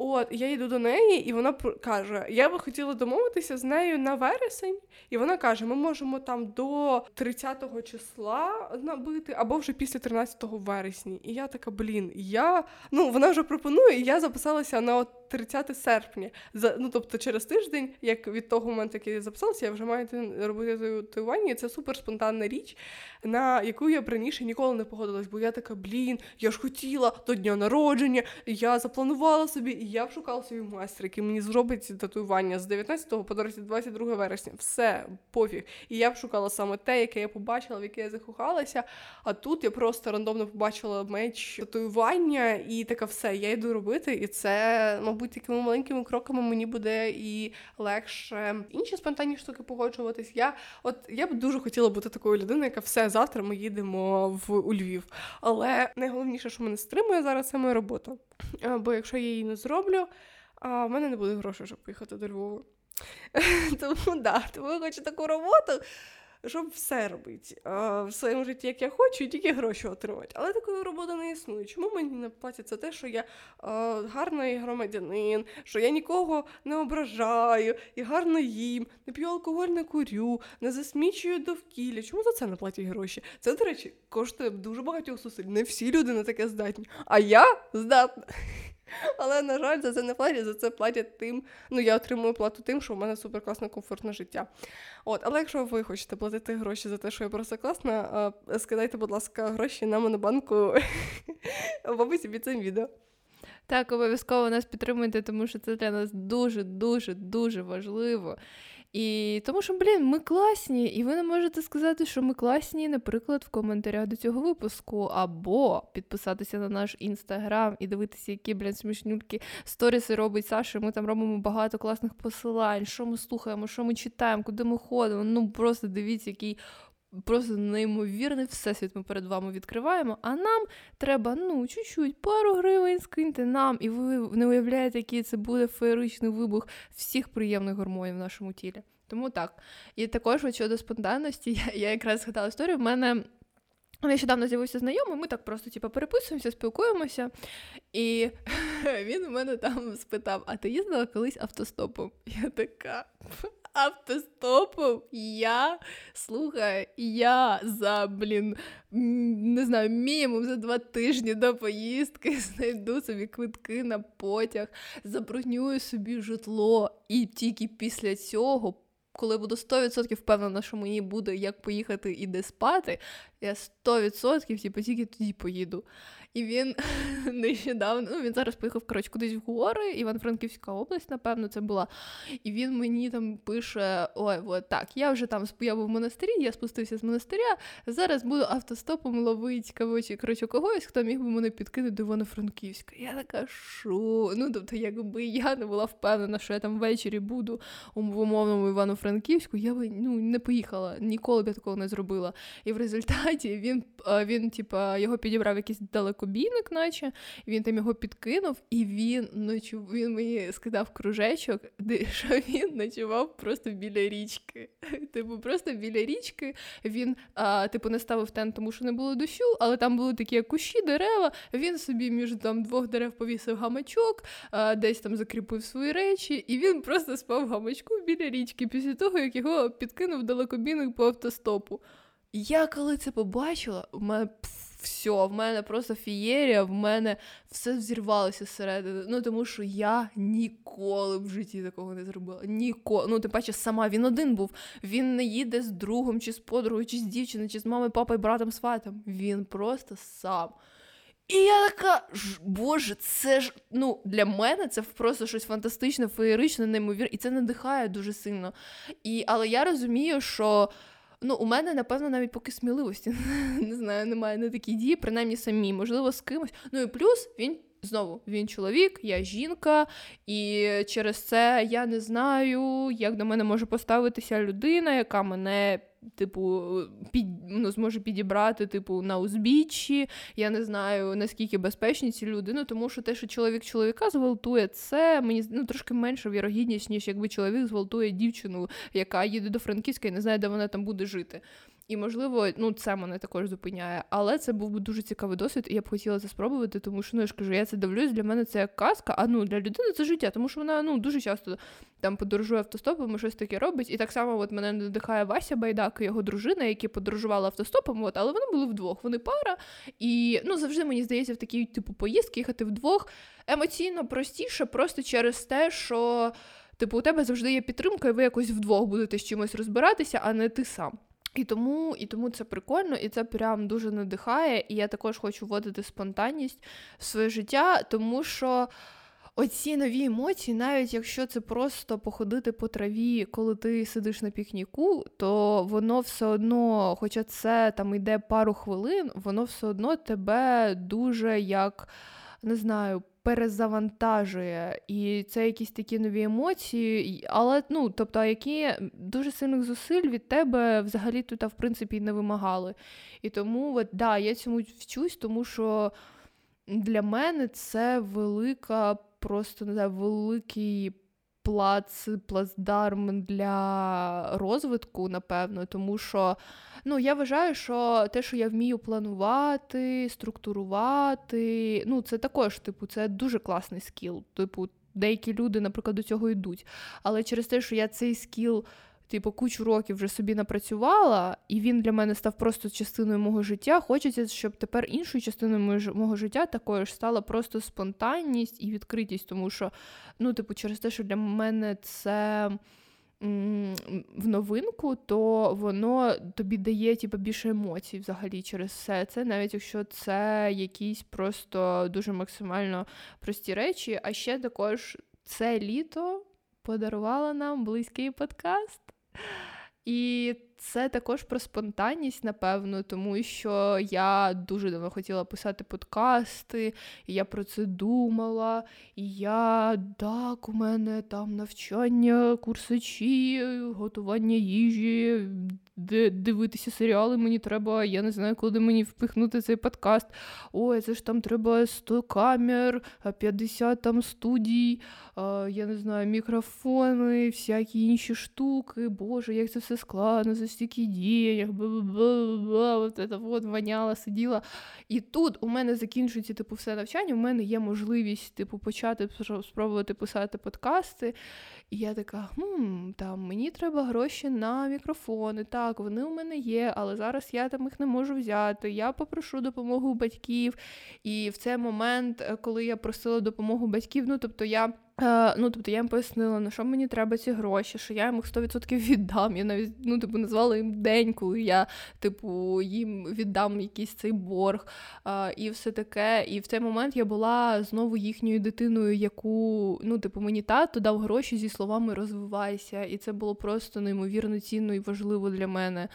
От, я йду до неї, і вона каже: Я би хотіла домовитися з нею на вересень. І вона каже: ми можемо там до 30-го числа набити, або вже після 13 вересня. І я така, блін, я ну вона вже пропонує, і я записалася на от 30 серпня. За ну тобто через тиждень, як від того моменту, як я записалася, я вже маю робити татуювання. Це супер спонтанна річ, на яку я б раніше ніколи не погодилась, бо я така, блін, я ж хотіла до дня народження, я запланувала собі, я б шукала собі майстра, який мені зробить татуювання з 19 по 22 вересня. Все, пофіг. І я б шукала саме те, яке я побачила, в яке я закохалася. А тут я просто рандомно побачила меч татуювання, і така все, я йду робити, і це, мабуть, такими маленькими кроками мені буде і легше інші спонтанні штуки погоджуватись. Я от я б дуже хотіла бути такою людиною, яка все завтра ми їдемо в у Львів. Але найголовніше, що мене стримує зараз, це моя робота. Бо якщо я її не зроблю, в мене не буде грошей, щоб поїхати до Львова. *laughs* Тому да, тому я хочу таку роботу щоб все робити в своєму житті, як я хочу, і тільки гроші отримати. Але такої роботи не існує. Чому мені не платять за те, що я гарний громадянин, що я нікого не ображаю і гарно їм, не п'ю алкоголь, не курю, не засмічую довкілля. Чому за це не платять гроші? Це, до речі, коштує дуже багатьох зусиль. Не всі люди на таке здатні. А я здатна. Але, на жаль, за це не платять, за це платять тим. Ну, я отримую плату тим, що в мене суперкласне, комфортне життя. От, Але якщо ви хочете платити гроші за те, що я просто класна, скидайте, будь ласка, гроші на монобанку *laughs* в описі під цим відео. Так, обов'язково нас підтримуйте, тому що це для нас дуже, дуже, дуже важливо. І тому що, блін, ми класні, і ви не можете сказати, що ми класні, наприклад, в коментарях до цього випуску, або підписатися на наш інстаграм і дивитися, які блін, смішнюльки сторіси робить Саша. Ми там робимо багато класних посилань, що ми слухаємо, що ми читаємо, куди ми ходимо. Ну просто дивіться, який Просто неймовірний всесвіт ми перед вами відкриваємо, а нам треба ну, чуть-чуть, пару гривень скиньте нам, і ви не уявляєте, який це буде феєричний вибух всіх приємних гормонів в нашому тілі. Тому так. І також щодо спонтанності, *laughs* я, я якраз згадала історію. В мене нещодавно з'явився знайомий, ми так просто типу, переписуємося, спілкуємося. І *laughs* він у мене там спитав: а ти їздила колись автостопом? Я така автостопом я слухай, я за, блін, не знаю, мінімум за два тижні до поїздки *laughs* знайду собі квитки на потяг, забронюю собі житло, і тільки після цього. Коли буду 100% впевнена, що мені буде як поїхати і де спати, я 100% типу, тільки тоді поїду. І він *laughs* нещодавно, ну він зараз поїхав коротше, кудись в гори, Іван-Франківська область, напевно, це була. І він мені там пише: Ой, от так, я вже там я був в монастирі, я спустився з монастиря. Зараз буду автостопом ловити коротше, когось, хто міг би мене підкинути до Івано-Франківська. Я така, що? Ну, тобто, якби я не була впевнена, що я там ввечері буду в умовному Івано-Франківську, я би ну, не поїхала, ніколи б я такого не зробила. І в результаті він, він типа, його підібрав якийсь далекобійник, наче він там його підкинув, і він ночу... він мені скидав кружечок, де *laughs* що він ночував просто біля річки. *laughs* Типу, просто біля річки він, а, типу, не ставив тент, тому що не було дощу, але там були такі кущі, дерева. Він собі між там двох дерев повісив гамачок, а, десь там закріпив свої речі, і він просто спав в гамачку біля річки після того, як його підкинув далекобійник по автостопу. Я коли це побачила, у мене все, в мене просто фієрія, в мене все взірвалося зсередини. Ну тому що я ніколи в житті такого не зробила. Ніколи. Ну, тим паче, сама він один був. Він не їде з другом, чи з подругою, чи з дівчиною, чи з мамою, папою, братом, сватом. Він просто сам. І я така, боже, це ж ну для мене це просто щось фантастичне, феєричне, неймовірне, і це надихає дуже сильно. І, Але я розумію, що Ну, у мене, напевно, навіть поки сміливості *laughs* не знаю, немає на такі дії, принаймні самі, можливо, з кимось. Ну і плюс він знову він чоловік, я жінка, і через це я не знаю, як до мене може поставитися людина, яка мене. Типу, під, ну, зможе підібрати, типу, на узбіччі. Я не знаю, наскільки безпечні ці люди. Ну, тому що те, що чоловік чоловіка зґвалтує, це мені ну, трошки менша вірогідність, ніж якби чоловік зґвалтує дівчину, яка їде до Франківська і не знає, де вона там буде жити. І, можливо, ну це мене також зупиняє. Але це був би дуже цікавий досвід, і я б хотіла це спробувати, тому що ну я ж кажу, я це дивлюсь. Для мене це як казка, а ну для людини це життя, тому що вона ну дуже часто там подорожує автостопом, щось таке робить. І так само от мене надихає Вася Байдак, і його дружина, які подорожували автостопом. От, але вони були вдвох. Вони пара. І ну завжди мені здається, в такій типу поїздки їхати вдвох емоційно простіше, просто через те, що. Типу, у тебе завжди є підтримка, і ви якось вдвох будете з чимось розбиратися, а не ти сам. І тому і тому це прикольно, і це прям дуже надихає. І я також хочу вводити спонтанність в своє життя, тому що. Оці нові емоції, навіть якщо це просто походити по траві, коли ти сидиш на пікніку, то воно все одно, хоча це там йде пару хвилин, воно все одно тебе дуже як не знаю, перезавантажує. І це якісь такі нові емоції, але ну, тобто, які дуже сильних зусиль від тебе взагалі тут, в принципі, не вимагали. І тому, от, да, я цьому вчусь, тому що для мене це велика, просто не знаю, великий плац, плацдарм для розвитку, напевно, тому що ну, я вважаю, що те, що я вмію планувати, структурувати, ну, це також, типу, це дуже класний скіл. Типу, деякі люди, наприклад, до цього йдуть. Але через те, що я цей скіл типу, кучу років вже собі напрацювала, і він для мене став просто частиною мого життя. Хочеться, щоб тепер іншою частиною мого життя також стала просто спонтанність і відкритість, тому що, ну, типу, через те, що для мене це. В новинку, то воно тобі дає типу, більше емоцій взагалі через все це, навіть якщо це якісь просто дуже максимально прості речі. А ще також це літо подарувало нам близький подкаст. І це також про спонтанність, напевно, тому що я дуже давно хотіла писати подкасти, і я про це думала. І я так, у мене там навчання, курсачі, готування їжі, дивитися серіали мені треба. Я не знаю, коли мені впихнути цей подкаст. Ой, це ж там треба 100 камер, 50 там студій, я не знаю, мікрофони, всякі інші штуки. Боже, як це все складно, за стільки денег, бла-бла-бла, от це от воняла, сиділа. І тут у мене закінчується типу все навчання. У мене є можливість типу почати спробувати писати подкасти. І я така, хм, там мені треба гроші на мікрофони. Так, вони у мене є, але зараз я там їх не можу взяти. Я попрошу допомогу батьків. І в цей момент, е, коли я просила допомогу батьків, ну тобто я. Е, ну, тобто я їм пояснила, на що мені треба ці гроші, що я їм їх 100% віддам. Я навіть ну, типу, назвала їм день, коли я типу, їм віддам якийсь цей борг е, і все таке. І в цей момент я була знову їхньою дитиною, яку ну, типу, мені тато дав гроші зі словами розвивайся. І це було просто неймовірно цінно і важливо для мене.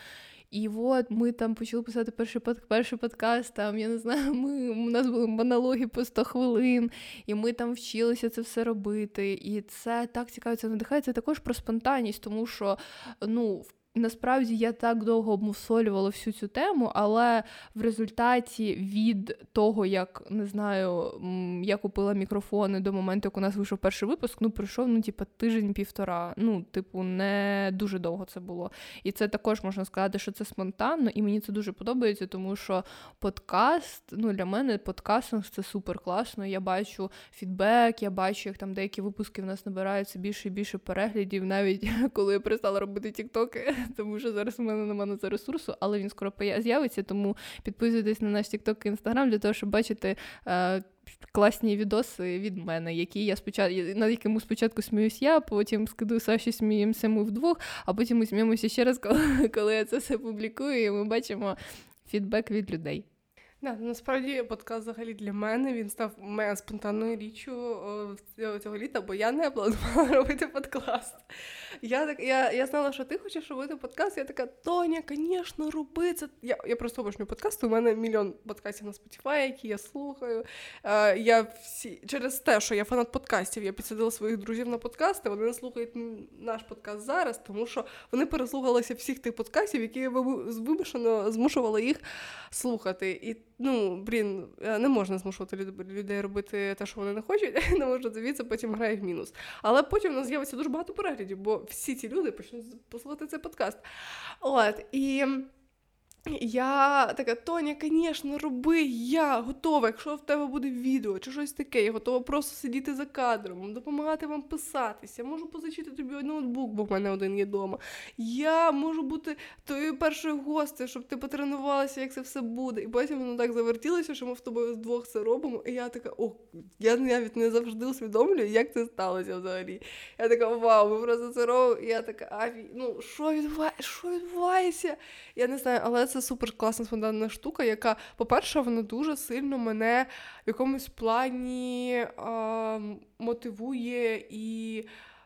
І от ми там почали писати перший перший подкаст. Там я не знаю, *laughs* ми у нас були монологи по 100 хвилин, і ми там вчилися це все робити. І це так цікаво, це надихає. Також про спонтанність, тому що ну в Насправді я так довго обмусолювала всю цю тему, але в результаті від того, як не знаю, я купила мікрофони до моменту, як у нас вийшов перший випуск, ну пройшов ну, типу, тиждень-півтора. Ну, типу, не дуже довго це було. І це також можна сказати, що це спонтанно, і мені це дуже подобається, тому що подкаст, ну для мене подкастинг це супер класно. Я бачу фідбек, я бачу, як там деякі випуски в нас набираються більше і більше переглядів, навіть *laughs* коли я перестала робити тіктоки. *laughs* тому що зараз у мене немає на це ресурсу, але він скоро з'явиться, тому підписуйтесь на наш TikTok і Instagram для того, щоб бачити. Е, Класні відоси від мене, які я спочатку над якими спочатку сміюсь я, потім скидую Саші, сміємося ми вдвох, а потім ми сміємося ще раз, *laughs* коли, коли я це все публікую, і ми бачимо фідбек від людей. Да, насправді подкаст взагалі для мене він став мега спонтанною річчю цього літа, бо я не планувала *laughs* робити подкаст. Я так, я, я знала, що ти хочеш робити подкаст. Я така, Тоня, звісно, роби це. Я я просто обожнюю подкасти. У мене мільйон подкастів на Spotify, які я слухаю. Е, я всі Через те, що я фанат подкастів, я підсадила своїх друзів на подкасти. Вони слухають наш подкаст зараз, тому що вони переслухалися всіх тих подкастів, які я вимушено змушувала їх слухати. І ну, блін, е, не можна змушувати людей робити те, що вони не хочуть, не можна дивитися, потім грає в мінус. Але потім у нас з'явиться дуже багато переглядів, бо всі ці люди почнуть послухати цей подкаст. От, і я така, Тоня, звісно, роби, я готова. Якщо в тебе буде відео чи щось таке, я готова просто сидіти за кадром, допомагати вам писатися. Можу позичити тобі ноутбук, бо в мене один є вдома. Я можу бути твоєю першою гостею, щоб ти потренувалася, як це все буде. І потім воно так завертілося, що ми в тобою вдвох це робимо. І я така, о, я навіть не завжди усвідомлюю, як це сталося взагалі. Я така, вау, ми просто це робимо. І я така, а ну що відбувається? Що відбувається? Я не знаю, але це супер класна спонтанна штука, яка, по-перше, вона дуже сильно мене в якомусь плані а, мотивує і.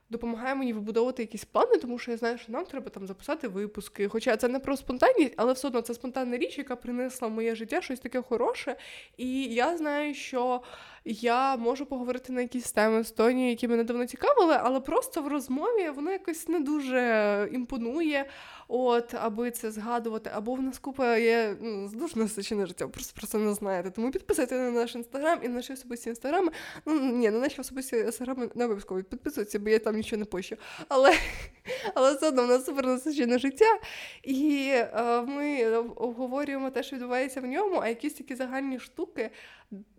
Допомагає мені вибудовувати якісь плани, тому що я знаю, що нам треба там записати випуски. Хоча це не про спонтанність, але все одно це спонтанна річ, яка принесла в моє життя щось таке хороше. І я знаю, що я можу поговорити на якісь теми з Тоні, які мене давно цікавили, але просто в розмові воно якось не дуже імпонує от, аби це згадувати. Або в нас купа є ну, дуже насичене життя, просто про це не знаєте. Тому підписуйтесь на наш інстаграм і на наші особисті інстаграми. Ну ні, на наші особисті інстаграми не обов'язково підписуйтесь, бо я там нічого не пощу. Але але все одно в нас супер насичене життя. І е, ми обговорюємо те, що відбувається в ньому, а якісь такі загальні штуки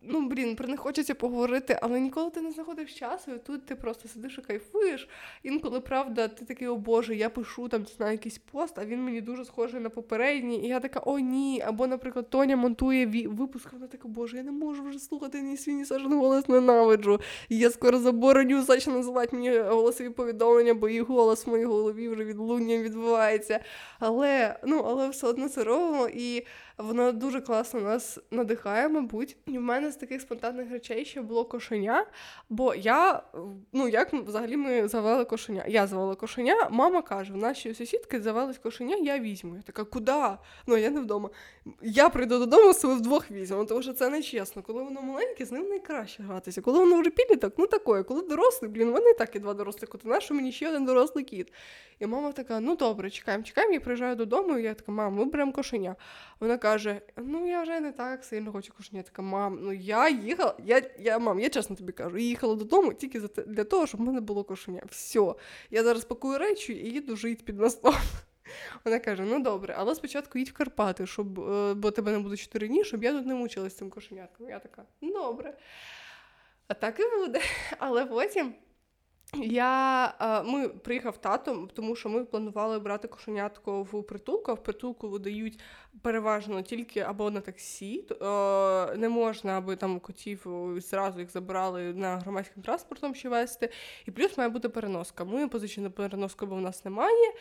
ну, блін, про них хочеться поговорити, але ніколи ти не знаходиш часу, і тут ти просто сидиш і кайфуєш. Інколи, правда, ти такий, о Боже, я пишу там на якийсь пост, а він мені дуже схожий на попередній. І я така, о, ні. Або, наприклад, Тоня монтує випуск, вона така, Боже, я не можу вже слухати ні свій, ні Сашин голос ненавиджу. Я скоро забороню Саші називати мені голосові повідомлення, бо її голос в моїй голові вже відлунням відбувається. Але, ну, але все одно це робимо. І Воно дуже класно нас надихає, мабуть. І в мене з таких спонтанних речей ще було кошеня. Бо я, ну як взагалі ми завели кошеня? Я завела кошеня, мама каже: в нашій сусідки завелись кошеня, я візьму. Я така, куди? Ну я не вдома. Я прийду додому, себе вдвох візьмемо, тому що це не чесно. Коли воно маленьке, з ним найкраще гратися. Коли воно вже підліток, ну такое. Коли дорослий, блін, вони так і два дорослі коти. Нащо мені ще один дорослий кіт? І мама така: ну добре, чекаємо, чекаємо. Я приїжджаю додому, і я така, мам, ми беремо кошеня. Вона каже: Ну я вже не так сильно хочу кошеня. Я така, мам, ну я їхала, я, я мам, я чесно тобі кажу, їхала додому тільки для того, щоб в мене було кошеня. Все, я зараз пакую речі і їду жити під мостом. *laughs* Вона каже: ну добре, але спочатку їдь в Карпати, щоб, е, бо тебе не буде чотири дні, щоб я тут не мучилась цим кошенятком. Я така, добре. А так і буде. *laughs* Але потім я, Ми приїхав тато, тому що ми планували брати кошенятко в притулку, в притулку видають переважно тільки або на таксі. Не можна, аби там котів зразу їх забрали на громадським транспортом ще вести. І плюс має бути переноска. Ми позичили переноску, бо в нас немає.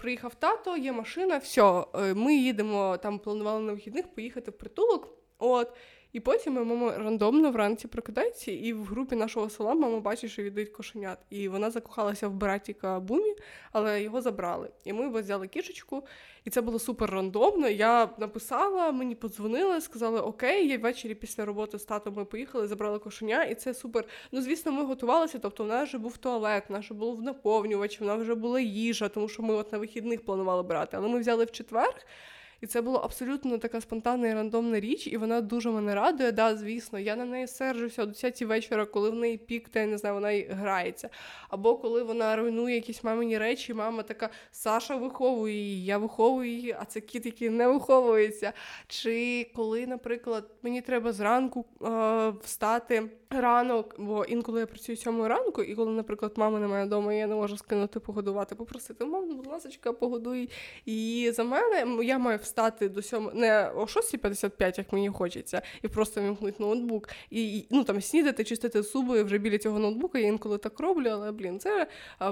Приїхав тато, є машина, все, ми їдемо там, планували на вихідних поїхати в притулок. От. І потім мама рандомно вранці прокидається, і в групі нашого села мама бачить, що віддають кошенят. І вона закохалася в братіка Бумі, але його забрали. І ми взяли кішечку, і це було супер рандомно. Я написала, мені подзвонили, сказали Окей, я ввечері після роботи з татом ми поїхали, забрали кошеня, і це супер. Ну, звісно, ми готувалися. Тобто, в нас вже був туалет, в нас вже був наповнювач, в нас вже була їжа, тому що ми от на вихідних планували брати. Але ми взяли в четвер. І це було абсолютно така спонтанна і рандомна річ, і вона дуже мене радує. Да, звісно, я на неї сержуся о 10 вечора, коли в неї пік, та я не знаю, вона грається. Або коли вона руйнує якісь мамині речі, мама така Саша виховує її, я виховую її, а це кіт, який не виховується. Чи коли, наприклад, мені треба зранку е- встати ранок, бо інколи я працюю сьомої ранку, і коли, наприклад, мами немає вдома, я не можу скинути погодувати, попросити, мам, будь ласка, погодуй її за мене. Я маю встати до сьому не о 6.55, як мені хочеться, і просто вімкнути ноутбук, і ну там снідати, чистити зуби вже біля цього ноутбука. Я інколи так роблю, але блін, це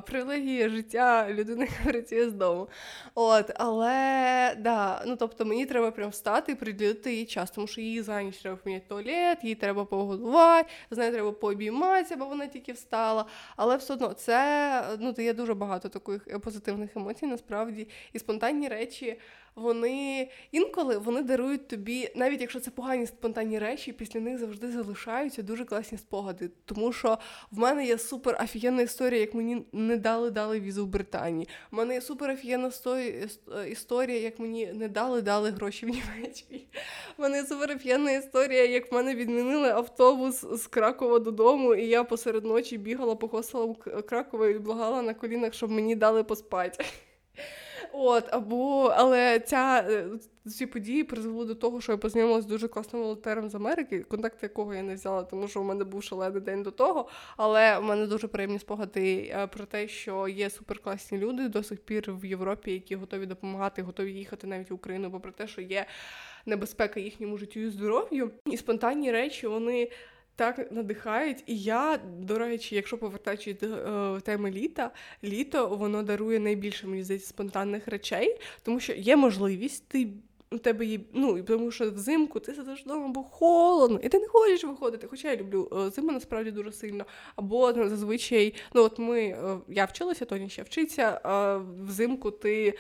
привілегія життя людини, яка працює з дому. От, але да, ну тобто мені треба прям встати і приділити їй час, тому що її за ніч треба поміняти туалет, їй треба погодувати, з нею треба пообійматися, бо вона тільки встала. Але все одно це ну дає дуже багато таких позитивних емоцій, насправді, і спонтанні речі вони інколи вони дарують тобі, навіть якщо це погані спонтанні речі, після них завжди залишаються дуже класні спогади. Тому що в мене є супер офігенна історія, як мені не дали дали візу в Британії. У мене є супер офігенна історія, як мені не дали дали гроші в Німеччині. У мене є супер офігенна історія, як в мене відмінили автобус з Кракова додому, і я посеред ночі бігала по хостелам Кракова і благала на колінах, щоб мені дали поспати. От, або, але ця е, ці події призвели до того, що я познайомилася з дуже класним волонтером з Америки, контакт якого я не взяла, тому що в мене був шалений день до того. Але в мене дуже приємні спогади е, про те, що є суперкласні люди до сих пір в Європі, які готові допомагати, готові їхати навіть в Україну, бо про те, що є небезпека їхньому життю і здоров'ю, і спонтанні речі вони так надихають. І я, до речі, якщо повертаючись до е, теми літа, літо воно дарує найбільше мені здається спонтанних речей, тому що є можливість ти у тебе є, ну, тому що взимку ти сидиш вдома, бо холодно, і ти не хочеш виходити. Хоча я люблю е, зиму насправді дуже сильно. Або ну, зазвичай, ну от ми, е, я вчилася, Тоні ще вчиться. Взимку ти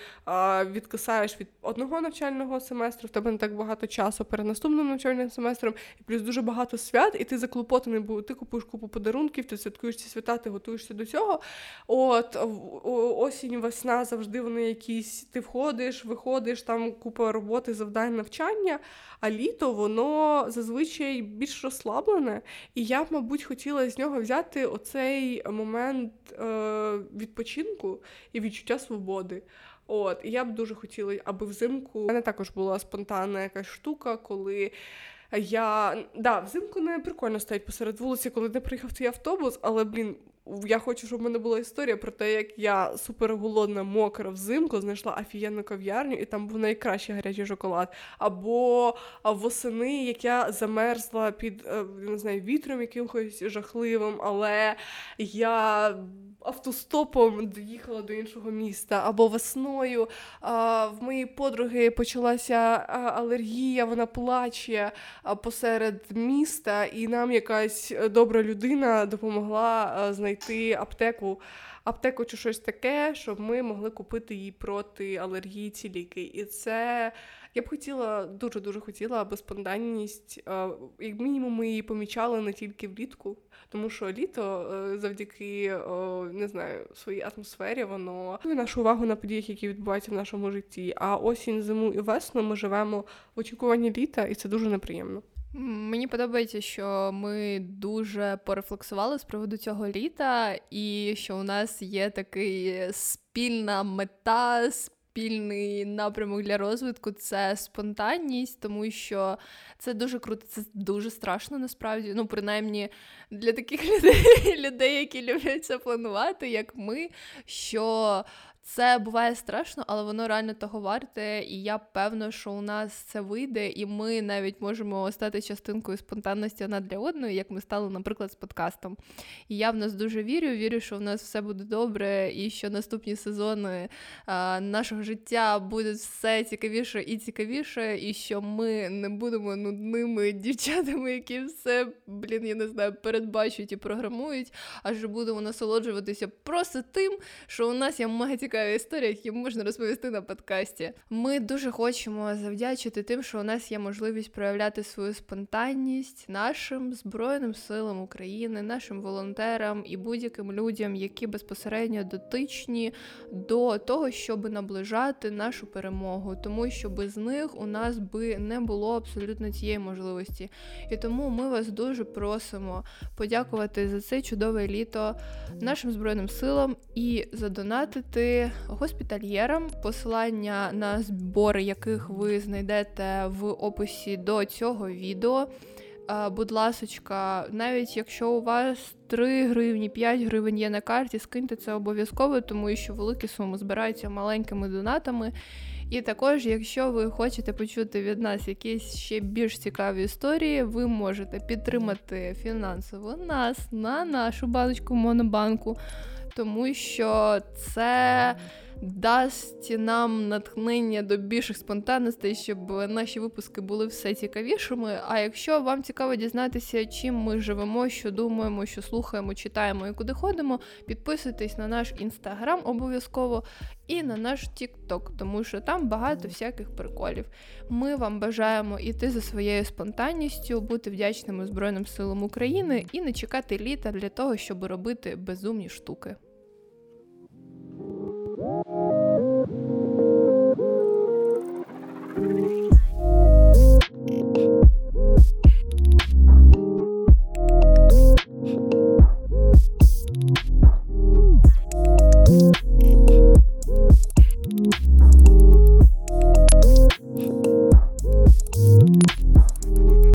відкисаєш від одного навчального семестру, в тебе не так багато часу перед наступним навчальним семестром, і плюс дуже багато свят, і ти заклопотаний, бо ти купуєш купу подарунків, ти святкуєш ці свята, ти готуєшся до цього. От осінь, весна завжди вони якісь. Ти входиш, виходиш, там купа роботи роботи, завдань, навчання, а літо воно зазвичай більш розслаблене. І я мабуть, хотіла з нього взяти оцей момент е, відпочинку і відчуття свободи. От, І я б дуже хотіла, аби взимку У мене також була спонтанна якась штука, коли. Я да, взимку не прикольно стоять посеред вулиці, коли не приїхав твій автобус, але блін, я хочу, щоб в мене була історія про те, як я суперголодна, мокра взимку знайшла офігенну кав'ярню, і там був найкращий гарячий шоколад. Або восени, як я замерзла під е, не знаю, вітром якимось жахливим, але я автостопом доїхала до іншого міста. Або весною в моїй подруги почалася алергія, вона плаче посеред міста, і нам якась добра людина допомогла знайти аптеку, аптеку чи щось таке, щоб ми могли купити їй проти алергії ці ліки. І це я б хотіла, дуже дуже хотіла, аби спонтанність, як мінімум, ми її помічали не тільки влітку, тому що літо е, завдяки не знаю своїй атмосфері, воно нашу увагу на подіях, які відбуваються в нашому житті. А осінь, зиму і весну ми живемо в очікуванні літа, і це дуже неприємно. Мені подобається, що ми дуже порефлексували з приводу цього літа, і що у нас є такий спільна мета, спільний напрямок для розвитку це спонтанність, тому що це дуже круто, це дуже страшно насправді. Ну, принаймні для таких *laughs* людей, людей, які люблять це планувати, як ми. що це буває страшно, але воно реально того варте, і я певна, що у нас це вийде, і ми навіть можемо стати частинкою спонтанності одна для одної, як ми стали, наприклад, з подкастом. І я в нас дуже вірю, вірю, що в нас все буде добре, і що наступні сезони а, нашого життя будуть все цікавіше і цікавіше, і що ми не будемо нудними дівчатами, які все, блін, я не знаю, передбачують і програмують, а що будемо насолоджуватися просто тим, що у нас є мега цікаві історії, які можна розповісти на подкасті. Ми дуже хочемо завдячити тим, що у нас є можливість проявляти свою спонтанність нашим Збройним силам України, нашим волонтерам і будь-яким людям, які безпосередньо дотичні до того, щоб наближати нашу перемогу, тому що без них у нас би не було абсолютно цієї можливості. І тому ми вас дуже просимо подякувати за це чудове літо нашим збройним силам і задонатити госпітальєрам, посилання на збори, яких ви знайдете в описі до цього відео. Будь ласочка, навіть якщо у вас 3 гривні, 5 гривень є на карті, скиньте це обов'язково, тому що великі суми збираються маленькими донатами. І також, якщо ви хочете почути від нас якісь ще більш цікаві історії, ви можете підтримати фінансово нас на нашу баночку Монобанку, тому що це дасть нам натхнення до більших спонтанностей, щоб наші випуски були все цікавішими. А якщо вам цікаво дізнатися, чим ми живемо, що думаємо, що слухаємо, читаємо і куди ходимо, підписуйтесь на наш інстаграм обов'язково і на наш Тікток, тому що там багато всяких приколів. Ми вам бажаємо іти за своєю спонтанністю, бути вдячними Збройним силам України і не чекати літа для того, щоб робити безумні штуки. Thank